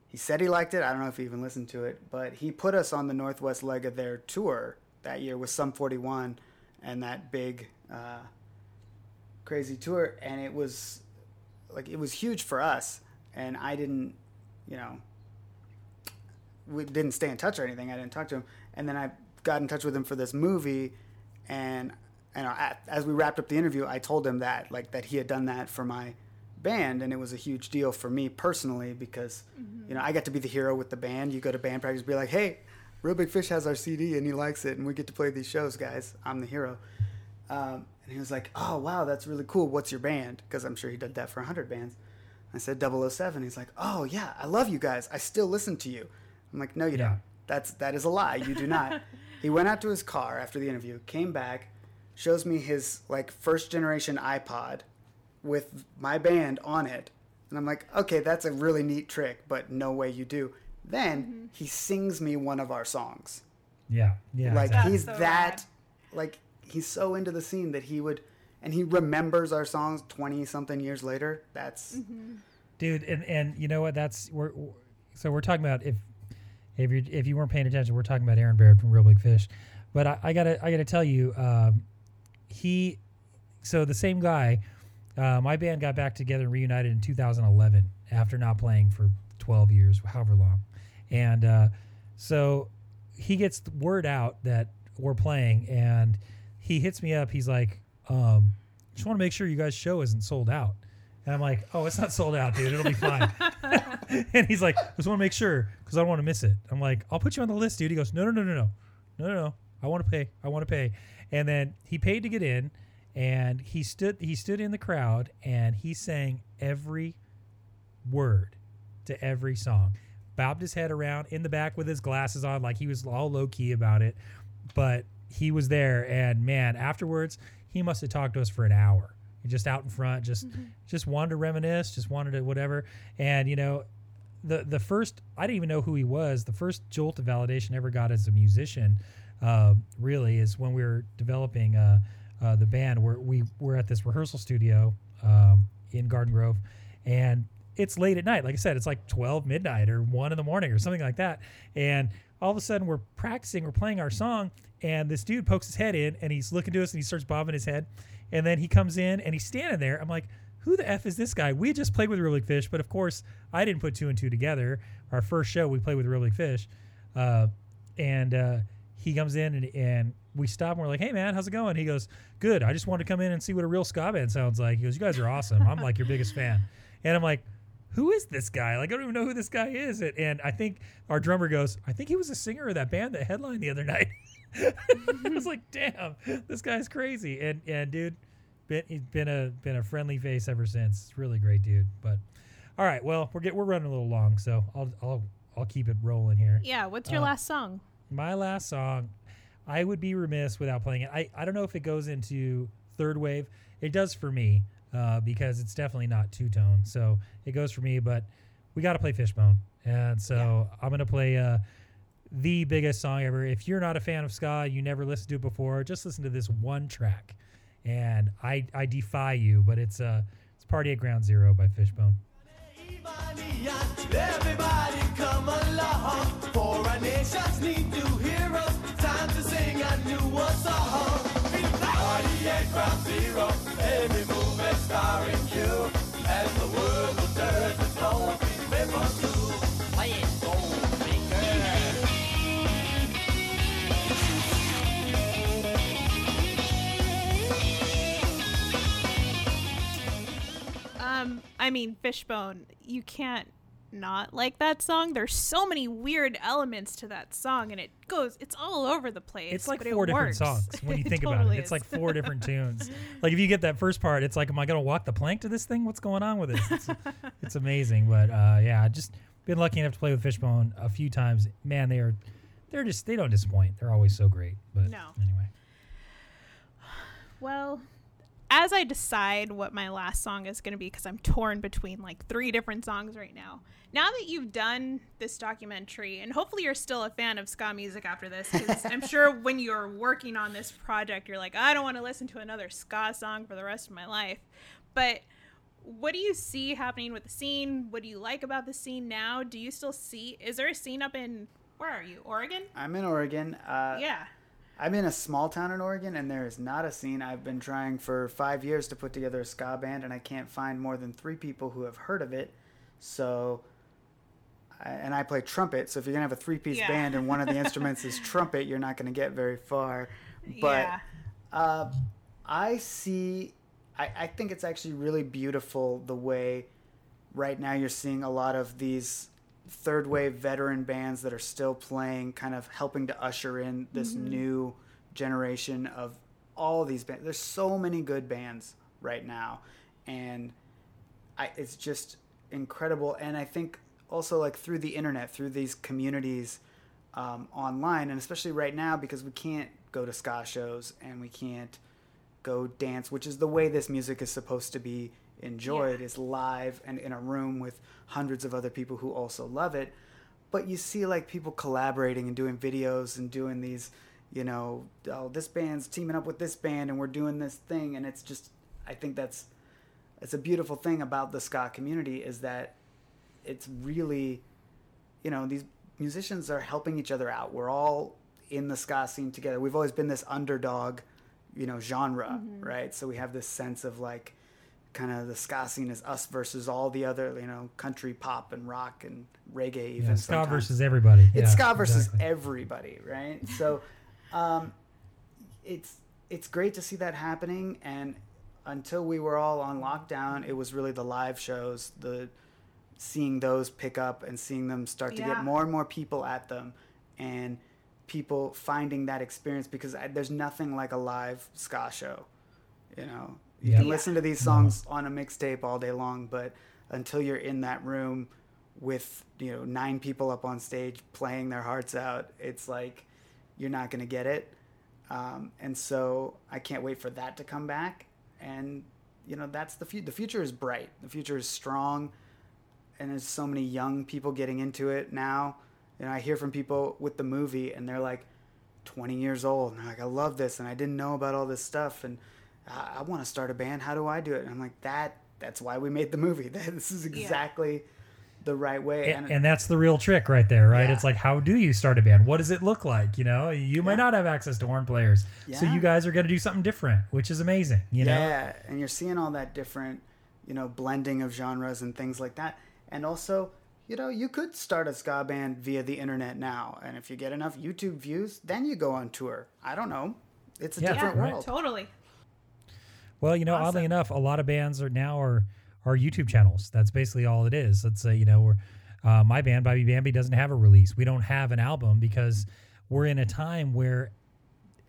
he said he liked it. I don't know if he even listened to it, but he put us on the Northwest leg of their tour that year with Sum 41 and that big uh, crazy tour. And it was like, it was huge for us. And I didn't, you know, we didn't stay in touch or anything. I didn't talk to him. And then I got in touch with him for this movie. And, and I, as we wrapped up the interview, I told him that, like, that he had done that for my band and it was a huge deal for me personally because you know I got to be the hero with the band. You go to band practice, be like, "Hey, Reel Big Fish has our CD and he likes it, and we get to play these shows, guys. I'm the hero." Um, and he was like, "Oh wow, that's really cool. What's your band?" Because I'm sure he did that for hundred bands. I said 007. He's like, "Oh yeah, I love you guys. I still listen to you." I'm like, "No, you Yeah. don't. That's that is a lie. You do not." he went out to his car after the interview, came back, shows me his like first generation iPod with my band on it. And I'm like, okay, that's a really neat trick, but no way you do. Then mm-hmm. he sings me one of our songs. Yeah, yeah. like exactly. he's so that, like he's so into the scene that he would, and he remembers our songs 20 something years later. That's, dude and and you know what that's we're we're- so we're talking about if if you if you weren't paying attention we're talking about aaron barrett from reel big fish. But i, I gotta i gotta tell you um, he so the same guy uh, my band got back together and reunited in 2011 after not playing for 12 years however long. And uh, so he gets the word out that we're playing and he hits me up. He's like um, just want to make sure you guys show isn't sold out and I'm like, oh, it's not sold out, dude. It'll be fine. and he's like, I just want to make sure because I don't want to miss it. I'm like, I'll put you on the list, dude. He goes, no, no, no, no, no, no, no, no. I want to pay. I want to pay. And then he paid to get in, and he stood. He stood in the crowd, and he sang every word to every song. Bobbed his head around in the back with his glasses on, like he was all low key about it. But he was there, and man, afterwards, he must have talked to us for an hour just out in front just just wanted to reminisce just wanted to whatever and you know the the first i didn't even know who he was the first jolt of validation I ever got as a musician uh, really is when we were developing uh, uh, the band. We're, we we're at this rehearsal studio um, in Garden Grove, and it's late at night. Like I said, it's like twelve midnight or one in the morning or something like that. And all of a sudden, we're practicing, we're playing our song, and this dude pokes his head in, and he's looking to us, and he starts bobbing his head, and then he comes in, and he's standing there. I'm like. Who the f is this guy? We just played with Reel Big Fish, but of course I didn't put two and two together. Our first show we played with Reel Big Fish, uh, and uh, he comes in and, and we stop and we're like, "Hey man, how's it going?" He goes, "Good. I just wanted to come in and see what a real ska band sounds like." He goes, "You guys are awesome. I'm like your biggest fan." And I'm like, "Who is this guy? Like I don't even know who this guy is." And- And I think our drummer goes, "I think he was a singer of that band that headlined the other night." I was like, "Damn, this guy's crazy." And and dude, been, he's been a been a friendly face ever since. It's really great dude. But all right, well we're get we're running a little long, so I'll I'll I'll keep it rolling here. Yeah. What's your Uh, last song? My last song, I would be remiss without playing it. I, I don't know if it goes into third wave. It does for me uh, because it's definitely not two tone. So it goes for me, but we got to play Fishbone. And so I'm going to play uh, the biggest song ever. If you're not a fan of ska, you never listened to it before, just listen to this one track. And I, I defy you, but it's uh, it's Party at Ground Zero by Fishbone. Everybody come along, for our nations need. Time to sing a new song. Party at ground zero, every starring you. I mean, Fishbone. You can't not like that song. There's so many weird elements to that song, and it goes. It's all over the place. It's like but it four different works. songs when you think about totally it. It's is. like four different tunes. Like if you get that first part, it's like, am I gonna walk the plank to this thing? What's going on with this? It's, it's amazing. But uh, yeah, I just been lucky enough to play with Fishbone a few times. Man, they are they're just they don't disappoint. They're always so great. But No. anyway, Well, as I decide what my last song is going to be, because I'm torn between like three different songs right now. Now that you've done this documentary, and hopefully you're still a fan of ska music after this, because I'm sure when you're working on this project, you're like, I don't want to listen to another ska song for the rest of my life. But what do you see happening with the scene? What do you like about the scene now? Do you still see? Is there a scene up in where are you? Oregon? I'm in Oregon. Uh, yeah. I'm in a small town in Oregon, and there is not a scene. I've been trying for five years to put together a ska band, and I can't find more than three people who have heard of it. So, I- and I play trumpet. So if you're gonna have a three-piece Yeah. band and one of the instruments is trumpet, you're not gonna get very far. But Yeah. uh, I see. I, I think it's actually really beautiful the way right now you're seeing a lot of these third wave veteran bands that are still playing, kind of helping to usher in this Mhm. new generation of all these bands. There's so many good bands right now, and I, it's just incredible. And I think also like through the internet, through these communities um, online, and especially right now because we can't go to ska shows and we can't go dance, which is the way this music is supposed to be enjoyed, is live and in a room with hundreds of other people who also love it. But you see like people collaborating and doing videos and doing these, you know, oh this band's teaming up with this band and we're doing this thing, and it's just I think that's it's a beautiful thing about the ska community is that it's really you know these musicians are helping each other out. We're all in the ska scene together. We've always been this underdog you know genre Mhm. right? So we have this sense of like kind of the ska scene is us versus all the other you know country pop and rock and reggae even yeah, ska sometimes. versus everybody. it's Yeah, ska versus exactly. everybody right so um it's it's great to see that happening and until we were all on lockdown it was really the live shows the seeing those pick up and seeing them start to Yeah. get more and more people at them and people finding that experience because I, there's nothing like a live ska show you know you Yeah. can listen to these songs on a mixtape all day long but until you're in that room with you know nine people up on stage playing their hearts out it's like you're not going to get it. Um, and so i can't wait for that to come back. And you know that's the future the future is bright. The future is strong. And there's so many young people getting into it now. You know i hear from people with the movie and they're like 20 years old. And they're like, I love this, and I didn't know about all this stuff, and I, I want to start a band. How do I do it? And I'm like, that. That's why we made the movie. This is exactly the right way. and, and that's the real trick right there, right? Yeah. It's like, how do you start a band? What does it look like? You know, you might not have access to horn players, so you guys are going to do something different, which is amazing. You know, yeah, and you're seeing all that different, you know, blending of genres and things like that. And also, you know, you could start a ska band via the internet now, and if you get enough YouTube views, then you go on tour. I don't know. It's a Yeah, different right. world. Totally. Well, you know, oddly enough, a lot of bands are now are are YouTube channels. That's basically all it is. Let's say, you know, we're uh, my band, Bobby Bambi, doesn't have a release. We don't have an album because we're in a time where,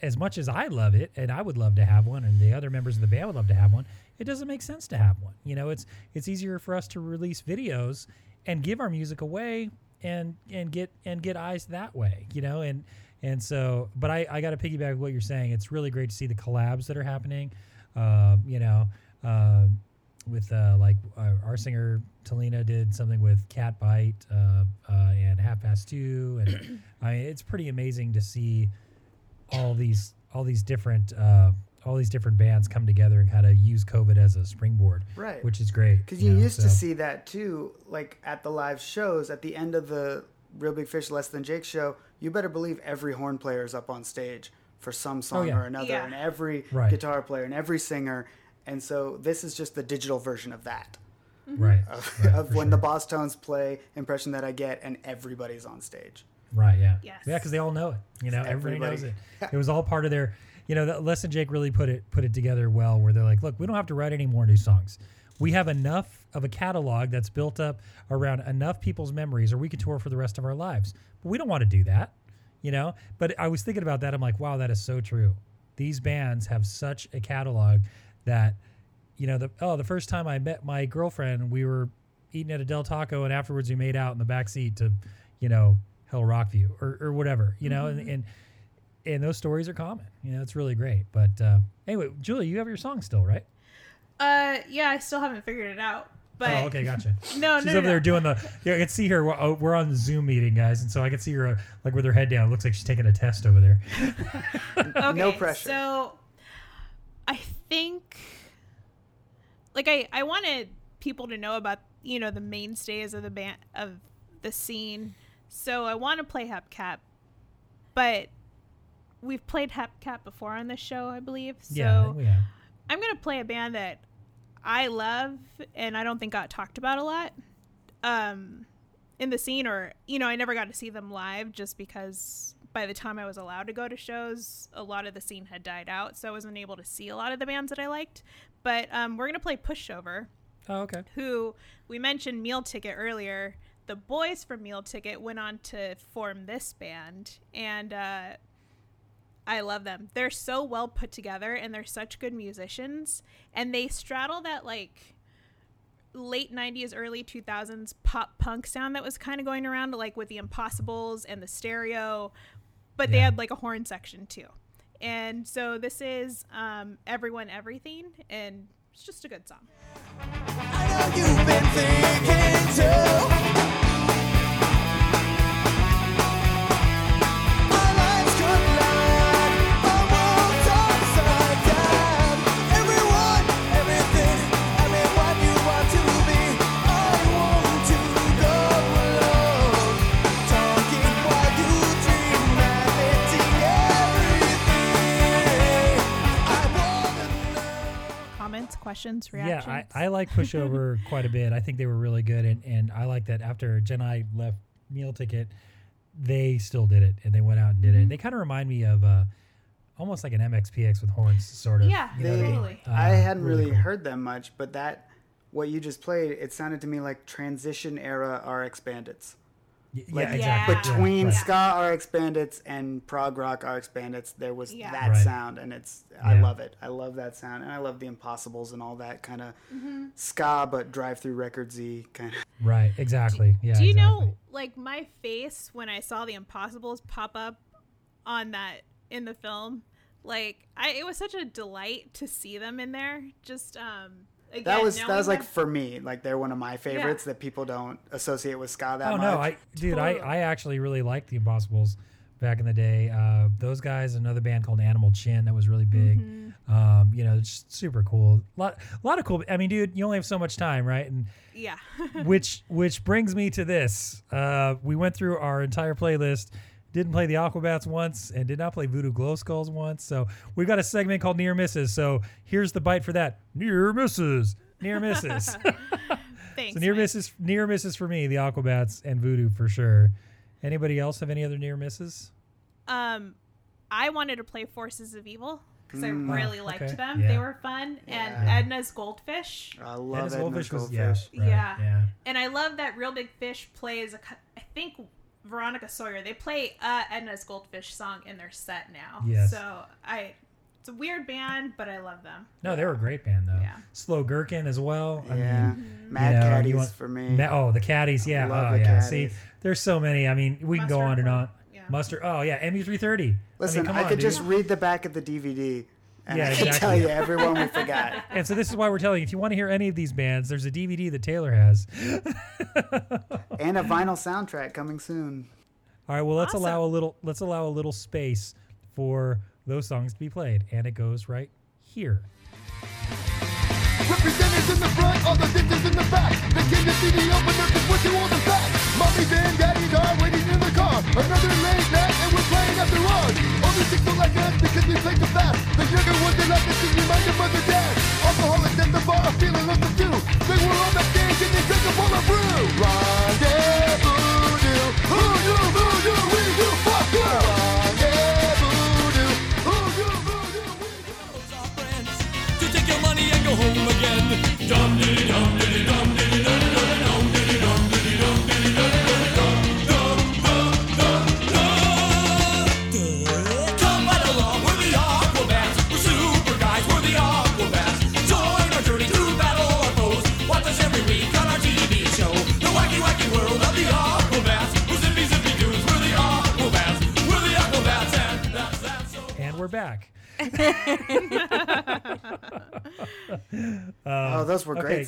as much as I love it and I would love to have one, and the other members of the band would love to have one, it doesn't make sense to have one. You know, it's it's easier for us to release videos and give our music away and and get and get eyes that way. You know, and and so, but I I got to piggyback what you're saying. It's really great to see the collabs that are happening. Uh, you know, uh, with uh, like uh, our singer Talina did something with Catbite uh, uh, and Half Past Two, and I mean, it's pretty amazing to see all these all these different uh, all these different bands come together and kind of use COVID as a springboard, Right. Which is great Because you know, used to see that too, like at the live shows at the end of the Reel Big Fish Less Than Jake show. You better believe every horn player is up on stage for some oh, song Oh, yeah. or another, Yeah. and every Right. guitar player and every singer. And so this is just the digital version of that. Mm-hmm. right, Of, right, of when sure. the Bosstones play Impression That I Get and everybody's on stage. Right. Yeah. Yes. Yeah, because they all know it. You know, everybody, knows it. It was all part of their. You know, the, Less Than Jake really put it put it together well. Where they're like, look, we don't have to write any more new songs. We have enough of a catalog that's built up around enough people's memories, or we could tour for the rest of our lives. But we don't want to do that. You know. But I was thinking about that. I'm like, wow, that is so true. These bands have such a catalog that you know, the oh, the first time I met my girlfriend, we were eating at a Del Taco, and afterwards we made out in the back seat to, you know, Hello Rockview or, or whatever, you know, and, and and those stories are common. You know, it's really great. But uh, anyway, Julie, you have your song still, right? Uh, yeah, I still haven't figured it out. But oh, okay, gotcha. No, She's no, She's over no, there no. doing the. Yeah, I can see her. We're, oh, we're on the Zoom meeting, guys, and so I can see her uh, like with her head down. It looks like she's taking a test over there. okay, No pressure. So I think like I I wanted people to know about, you know, the mainstays of the band of the scene. So I want to play Hepcat. But we've played Hepcat before on this show, I believe. So yeah, I we have. I'm gonna play a band that I love and I don't think got talked about a lot um, in the scene, or you know, I never got to see them live just because by the time I was allowed to go to shows, a lot of the scene had died out, so I wasn't able to see a lot of the bands that I liked. But um, we're gonna play Pushover, Oh, okay. who we mentioned Meal Ticket earlier. The boys from Meal Ticket went on to form this band, and uh, I love them. They're so well put together, and they're such good musicians, and they straddle that like late 90s early 2000s pop punk sound that was kind of going around like with the impossibles and the stereo but they had like a horn section too. And so this is um, everyone everything and it's just a good song comments questions Yeah, I, I like Pushover quite a bit. I think they were really good, and, and I like that after Jen and I left Meal Ticket, they still did it, and they went out and did Mm-hmm. it. They kind of remind me of uh, almost like an MXPX with horns, sort of. Yeah, you know what I They, mean? Totally. Uh, I hadn't really, cool. heard them much, but that what you just played, it sounded to me like transition era RX Bandits. Y- Yeah, Like exactly. Between right. ska RX Bandits and prog rock RX Bandits, there was Yeah. that Right. sound, and it's I love it. I love that sound, and I love the Impossibles and all that kind of ska, but drive through recordsy kind of. Right, exactly. Yeah. do you exactly. know like my face when i saw the impossibles pop up on that in the film like I, it was such a delight to see them in there just um again, That was that knowing was like them- for me, like they're one of my favorites that people don't associate with ska that Oh much. Oh no, I dude, Totally. I, I actually really like the Impossibles back in the day. Uh, those guys, another band called Animal Chin that was really big. Mm-hmm. Um, you know, it's just super cool. A lot, a lot of cool. I mean, dude, you only have so much time, right? And Yeah. which which brings me to this. Uh, we went through our entire playlist. Didn't play the Aquabats once and did not play Voodoo Glow Skulls once. So we've got a segment called Near Misses. So here's the bite for that. Near Misses. Near Misses. Thanks. so near Mike. misses near misses for me, the Aquabats and Voodoo for sure. Anybody else have any other near misses? Um, I wanted to play Forces of Evil because I Mm. really Oh, liked okay. them. Yeah. They were fun, and Edna's Goldfish. I love Edna's Edna's Goldfish was- Goldfish. yeah, right, yeah. yeah. And I love that Reel Big Fish plays a. co- I think Veronica Sawyer. They play uh, Edna's Goldfish song in their set now. Yes. So I. It's a weird band, but I love them. No, they were a great band though. Yeah. Slow Gherkin as well. I Yeah. mean, Mad you know, Caddies want- for me. Ma- oh, the caddies, yeah. Love oh, the yeah. See, there's so many. I mean, we can go on and Club, on. yeah. Mustard. Oh yeah, MU330. Listen, I, mean, come I, on, could dude. just read the back of the DVD, and Yeah, I can exactly. tell you everyone we forgot. And so this is why we're telling you, if you want to hear any of these bands, there's a DVD that Taylor has. and a vinyl soundtrack coming soon. All right, well let's Awesome. allow a little let's allow a little space for those songs to be played, and it goes right here. Representatives in the front, all the ditches in the back. They came to see the opener to put you on the back. Mommy and daddies are waiting in the car. Another late night and we're playing after all. Chicks don't like us because we play too fast. The younger ones they like to sing remind them of their dad. Alcoholics at the bar are feeling lots of too. They were on the stage and they drank a bowl of brew. Rendezvous,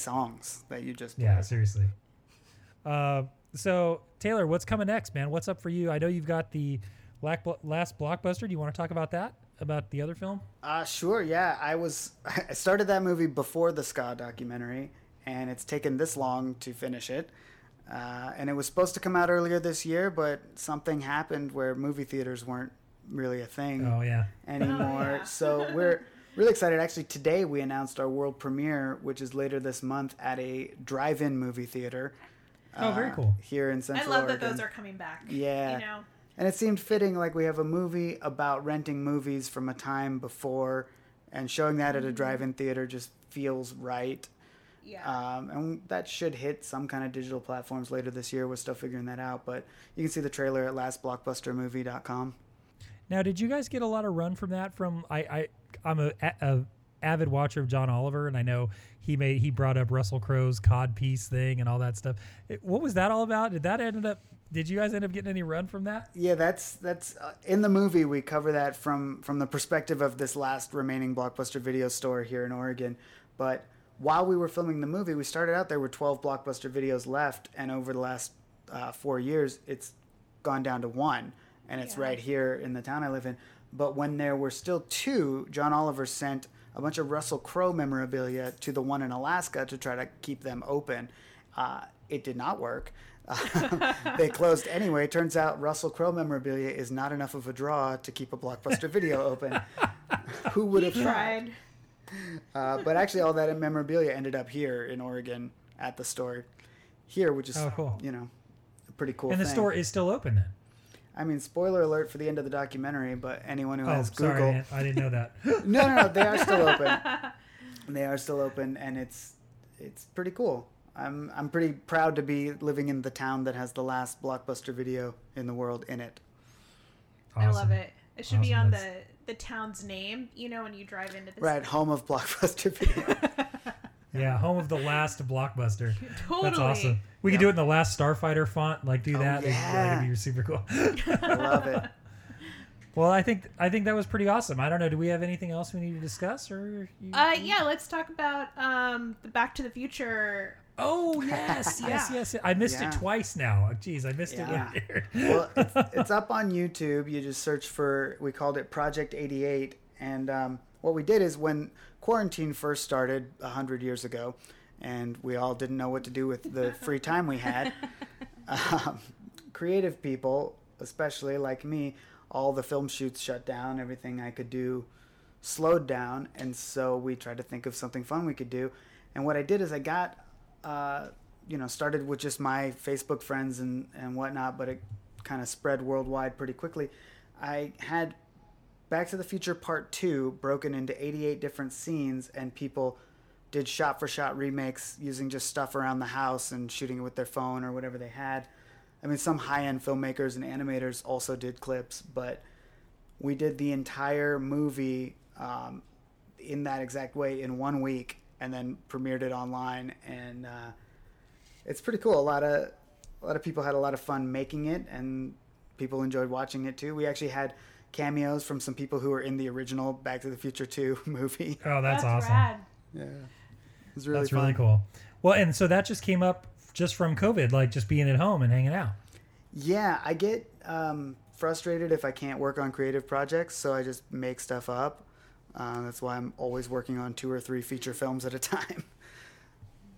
songs that you just played. Yeah, seriously. Uh, so Taylor, what's coming next, man? What's up for you? I know you've got the last blockbuster. Do you want to talk about that? About the other film? Uh, sure, yeah. I was I started that movie before the ska documentary, and it's taken this long to finish it. Uh, and it was supposed to come out earlier this year, but something happened where movie theaters weren't really a thing Oh yeah. anymore. So we're really excited. Actually, today we announced our world premiere, which is later this month at a drive-in movie theater. Oh, very uh, cool. Here in Central. I Central love Oregon. that those are coming back. Yeah. You know. And it seemed fitting, like we have a movie about renting movies from a time before, and showing that at a drive-in theater just feels right. Yeah. Um, and that should hit some kind of digital platforms later this year. We're still figuring that out, but you can see the trailer at lastblockbustermovie.com. Now, did you guys get a lot of run from that? From I, I I'm a, a avid watcher of John Oliver, and I know he made he brought up Russell Crowe's cod piece thing and all that stuff. It- what was that all about? Did that end up? Did you guys end up getting any run from that? Yeah, that's that's uh, in the movie. We cover that from from the perspective of this last remaining blockbuster video store here in Oregon. But while we were filming the movie, we started out there were 12 blockbuster videos left, and over the last uh, four years, it's gone down to one, and it's right here in the town I live in. But when there were still two, John Oliver sent a bunch of Russell Crowe memorabilia to the one in Alaska to try to keep them open. Uh, it did not work. they closed anyway. Turns out Russell Crowe memorabilia is not enough of a draw to keep a blockbuster video open. Who would have tried? Uh, but actually, all that memorabilia ended up here in Oregon at the store here, which is Oh, cool. you know a pretty cool. and the thing. store is still open then. I mean, spoiler alert for the end of the documentary, but anyone who Oh, has sorry, Google, man. I didn't know that. no, no, no, they are still open. They are still open, and it's it's pretty cool. I'm I'm pretty proud to be living in the town that has the last blockbuster video in the world in it. I love it. It should be on That's- the the town's name. You know, when you drive into the Right, home of blockbuster video. Yeah, home of the last blockbuster. Totally. That's awesome. We could do it in the last Starfighter font, like do Oh, that. Like, yeah. That'd be super cool. I love it. well, I think I think that was pretty awesome. I don't know. Do we have anything else we need to discuss, or you, Uh, yeah, let's talk about um the Back to the Future Oh yes, yes, yes. I missed Yeah. it twice now. Jeez, I missed Yeah. it earlier. well, it's, it's up on YouTube. You just search for, we called it Project 88. And um, what we did is when quarantine first started 100 years ago, and we all didn't know what to do with the free time we had, um, creative people, especially like me, all the film shoots shut down, everything I could do slowed down. And so we tried to think of something fun we could do. And what I did is I got uh, you know, started with just my Facebook friends and, and whatnot, but it kind of spread worldwide pretty quickly. I had Back to the Future Part 2 broken into 88 different scenes, and people did shot for shot remakes using just stuff around the house and shooting it with their phone or whatever they had. I mean, some high end filmmakers and animators also did clips, but we did the entire movie um, in that exact way in one week and then premiered it online and uh, it's pretty cool a lot of a lot of people had a lot of fun making it and people enjoyed watching it too we actually had cameos from some people who were in the original back to the future 2 movie Oh, that's, awesome. yeah it was really that's fun. really cool. Well, and so that just came up just from COVID, like just being at home and hanging out. Yeah, I get um, frustrated if I can't work on creative projects, so I just make stuff up. Uh, that's why I'm always working on two or three feature films at a time.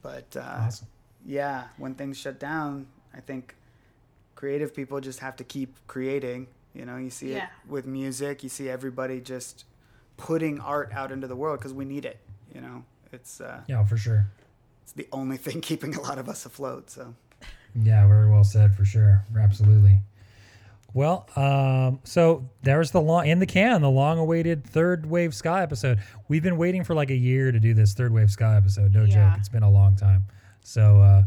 But uh, Awesome. yeah, when things shut down, I think creative people just have to keep creating. You know, you see Yeah. it with music. You see everybody just putting art out into the world because we need it. You know, it's uh, Yeah, for sure. it's the only thing keeping a lot of us afloat. So. Yeah, very well said for sure. Absolutely. Well, um, so there's the long in the can, the long-awaited third wave ska episode. We've been waiting for like a year to do this third wave ska episode. No Yeah. joke, it's been a long time. So, uh,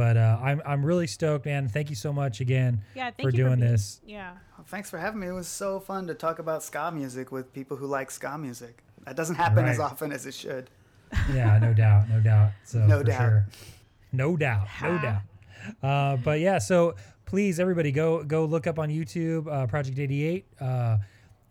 but uh, I'm I'm really stoked, man. Thank you so much again Yeah, thank for you doing for being, this. Yeah. Well, thanks for having me. It was so fun to talk about ska music with people who like ska music. That doesn't happen as often as it should. Yeah, no doubt, no doubt. So No for doubt. sure. No doubt, no doubt. Uh, but yeah, so please, everybody, go go look up on YouTube, uh, Project Eighty Eight. Uh,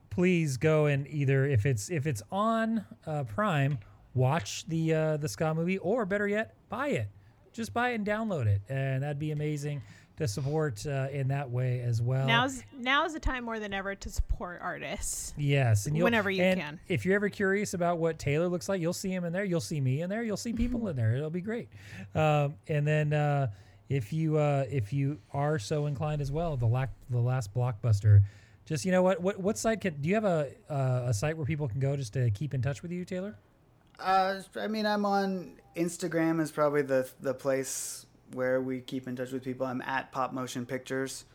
please go and either if it's if it's on uh, Prime, watch the uh, the ska movie, or better yet, buy it. Just buy it and download it, and that'd be amazing to support uh, in that way as well. Now's now's the time more than ever to support artists. Yes, and Whenever you and can. If you're ever curious about what Taylor looks like, you'll see him in there. You'll see me in there. You'll see people in there. It'll be great. Um, and then uh, if you uh, if you are so inclined as well, the lack the last blockbuster. Just you know what what what site can do you have a uh, a site where people can go just to keep in touch with you, Taylor? Uh, I mean, I'm on Instagram is probably the the place where we keep in touch with people. I'm at Pop Motion Pictures,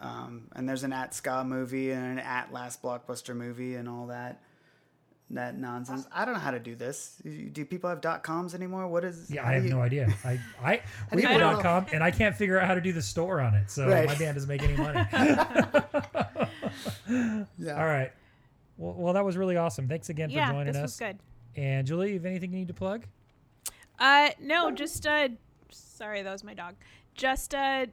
um, and there's an at Ska movie and an at Last Blockbuster movie and all that that nonsense. I don't know how to do this. Do people have dot coms anymore? What is? Yeah, I have you- no idea. I I we do have you- a dot com and I can't figure out how to do the store on it. So Right. my band doesn't make any money. Yeah. All right. Well, well, that was really awesome. Thanks again yeah, for joining this us. was good. And Julie, you have anything you need to plug? Uh, no, just uh, sorry, that was my dog. Just uh,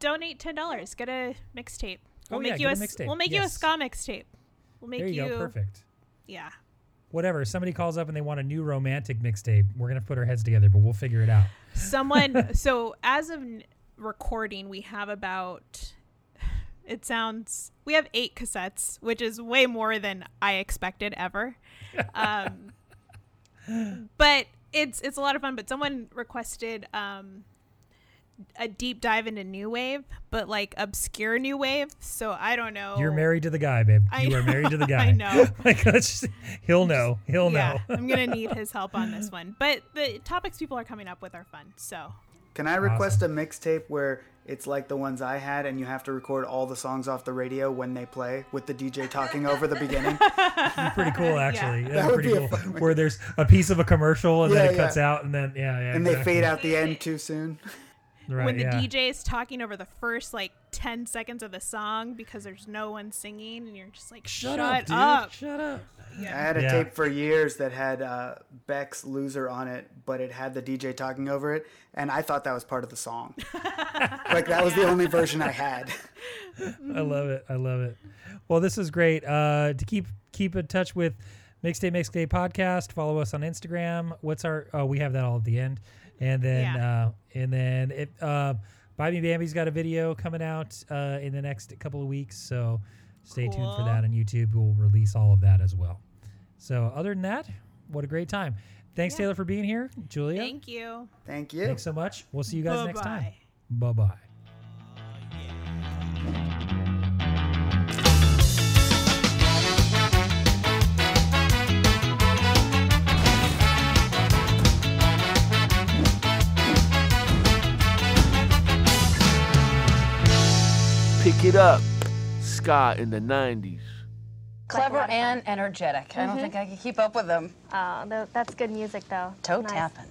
donate ten dollars. Get a mixtape. We'll Oh, make yeah, you a a, mixtape. we'll make you a ska mixtape. We'll make there you, go. Perfect. Yeah. Whatever. Somebody calls up and they want a new romantic mixtape. We're gonna put our heads together, but we'll figure it out. Someone. so as of recording, we have about. It sounds. We have eight cassettes, which is way more than I expected ever. Um, but it's it's a lot of fun. But someone requested um, a deep dive into new wave, but like obscure new wave. So I don't know. You're married to the guy, babe. I you are married to the guy. I know. like let's just, he'll know. He'll yeah, know. I'm gonna need his help on this one. But the topics people are coming up with are fun. So Can I request a mixtape where it's like the ones I had, and you have to record all the songs off the radio when they play, with the DJ talking over the beginning? pretty cool, actually. That That'd be pretty be cool. Where there's a piece of a commercial and then Yeah, it cuts out, and then yeah, yeah. and they fade out the end too soon. Right, when the yeah. DJ is talking over the first like 10 seconds of the song because there's no one singing, and you're just like, shut, up, dude. up. Shut up. I had a Yeah. tape for years that had uh, Beck's "Loser" on it, but it had the DJ talking over it, and I thought that was part of the song. like that was the only version I had. I love it. I love it. Well, this is great. Uh, to keep keep in touch with Mixtape Mixtape Podcast, follow us on Instagram. What's our? Oh, we have that all at the end. And then Yeah. uh, and then it uh, Buy Me Bambi's got a video coming out uh, in the next couple of weeks, so stay tuned for that on YouTube. We'll release all of that as well. So other than that, what a great time! Thanks Taylor for being here, Julia. Thank you. Thank you. Thanks so much. We'll see you guys next time. Bye bye. Pick it up. Ska in the 90s. Clever and energetic. I don't Mhm. think I could keep up with them. Oh, that's good music, though. Toe Nice. tapping.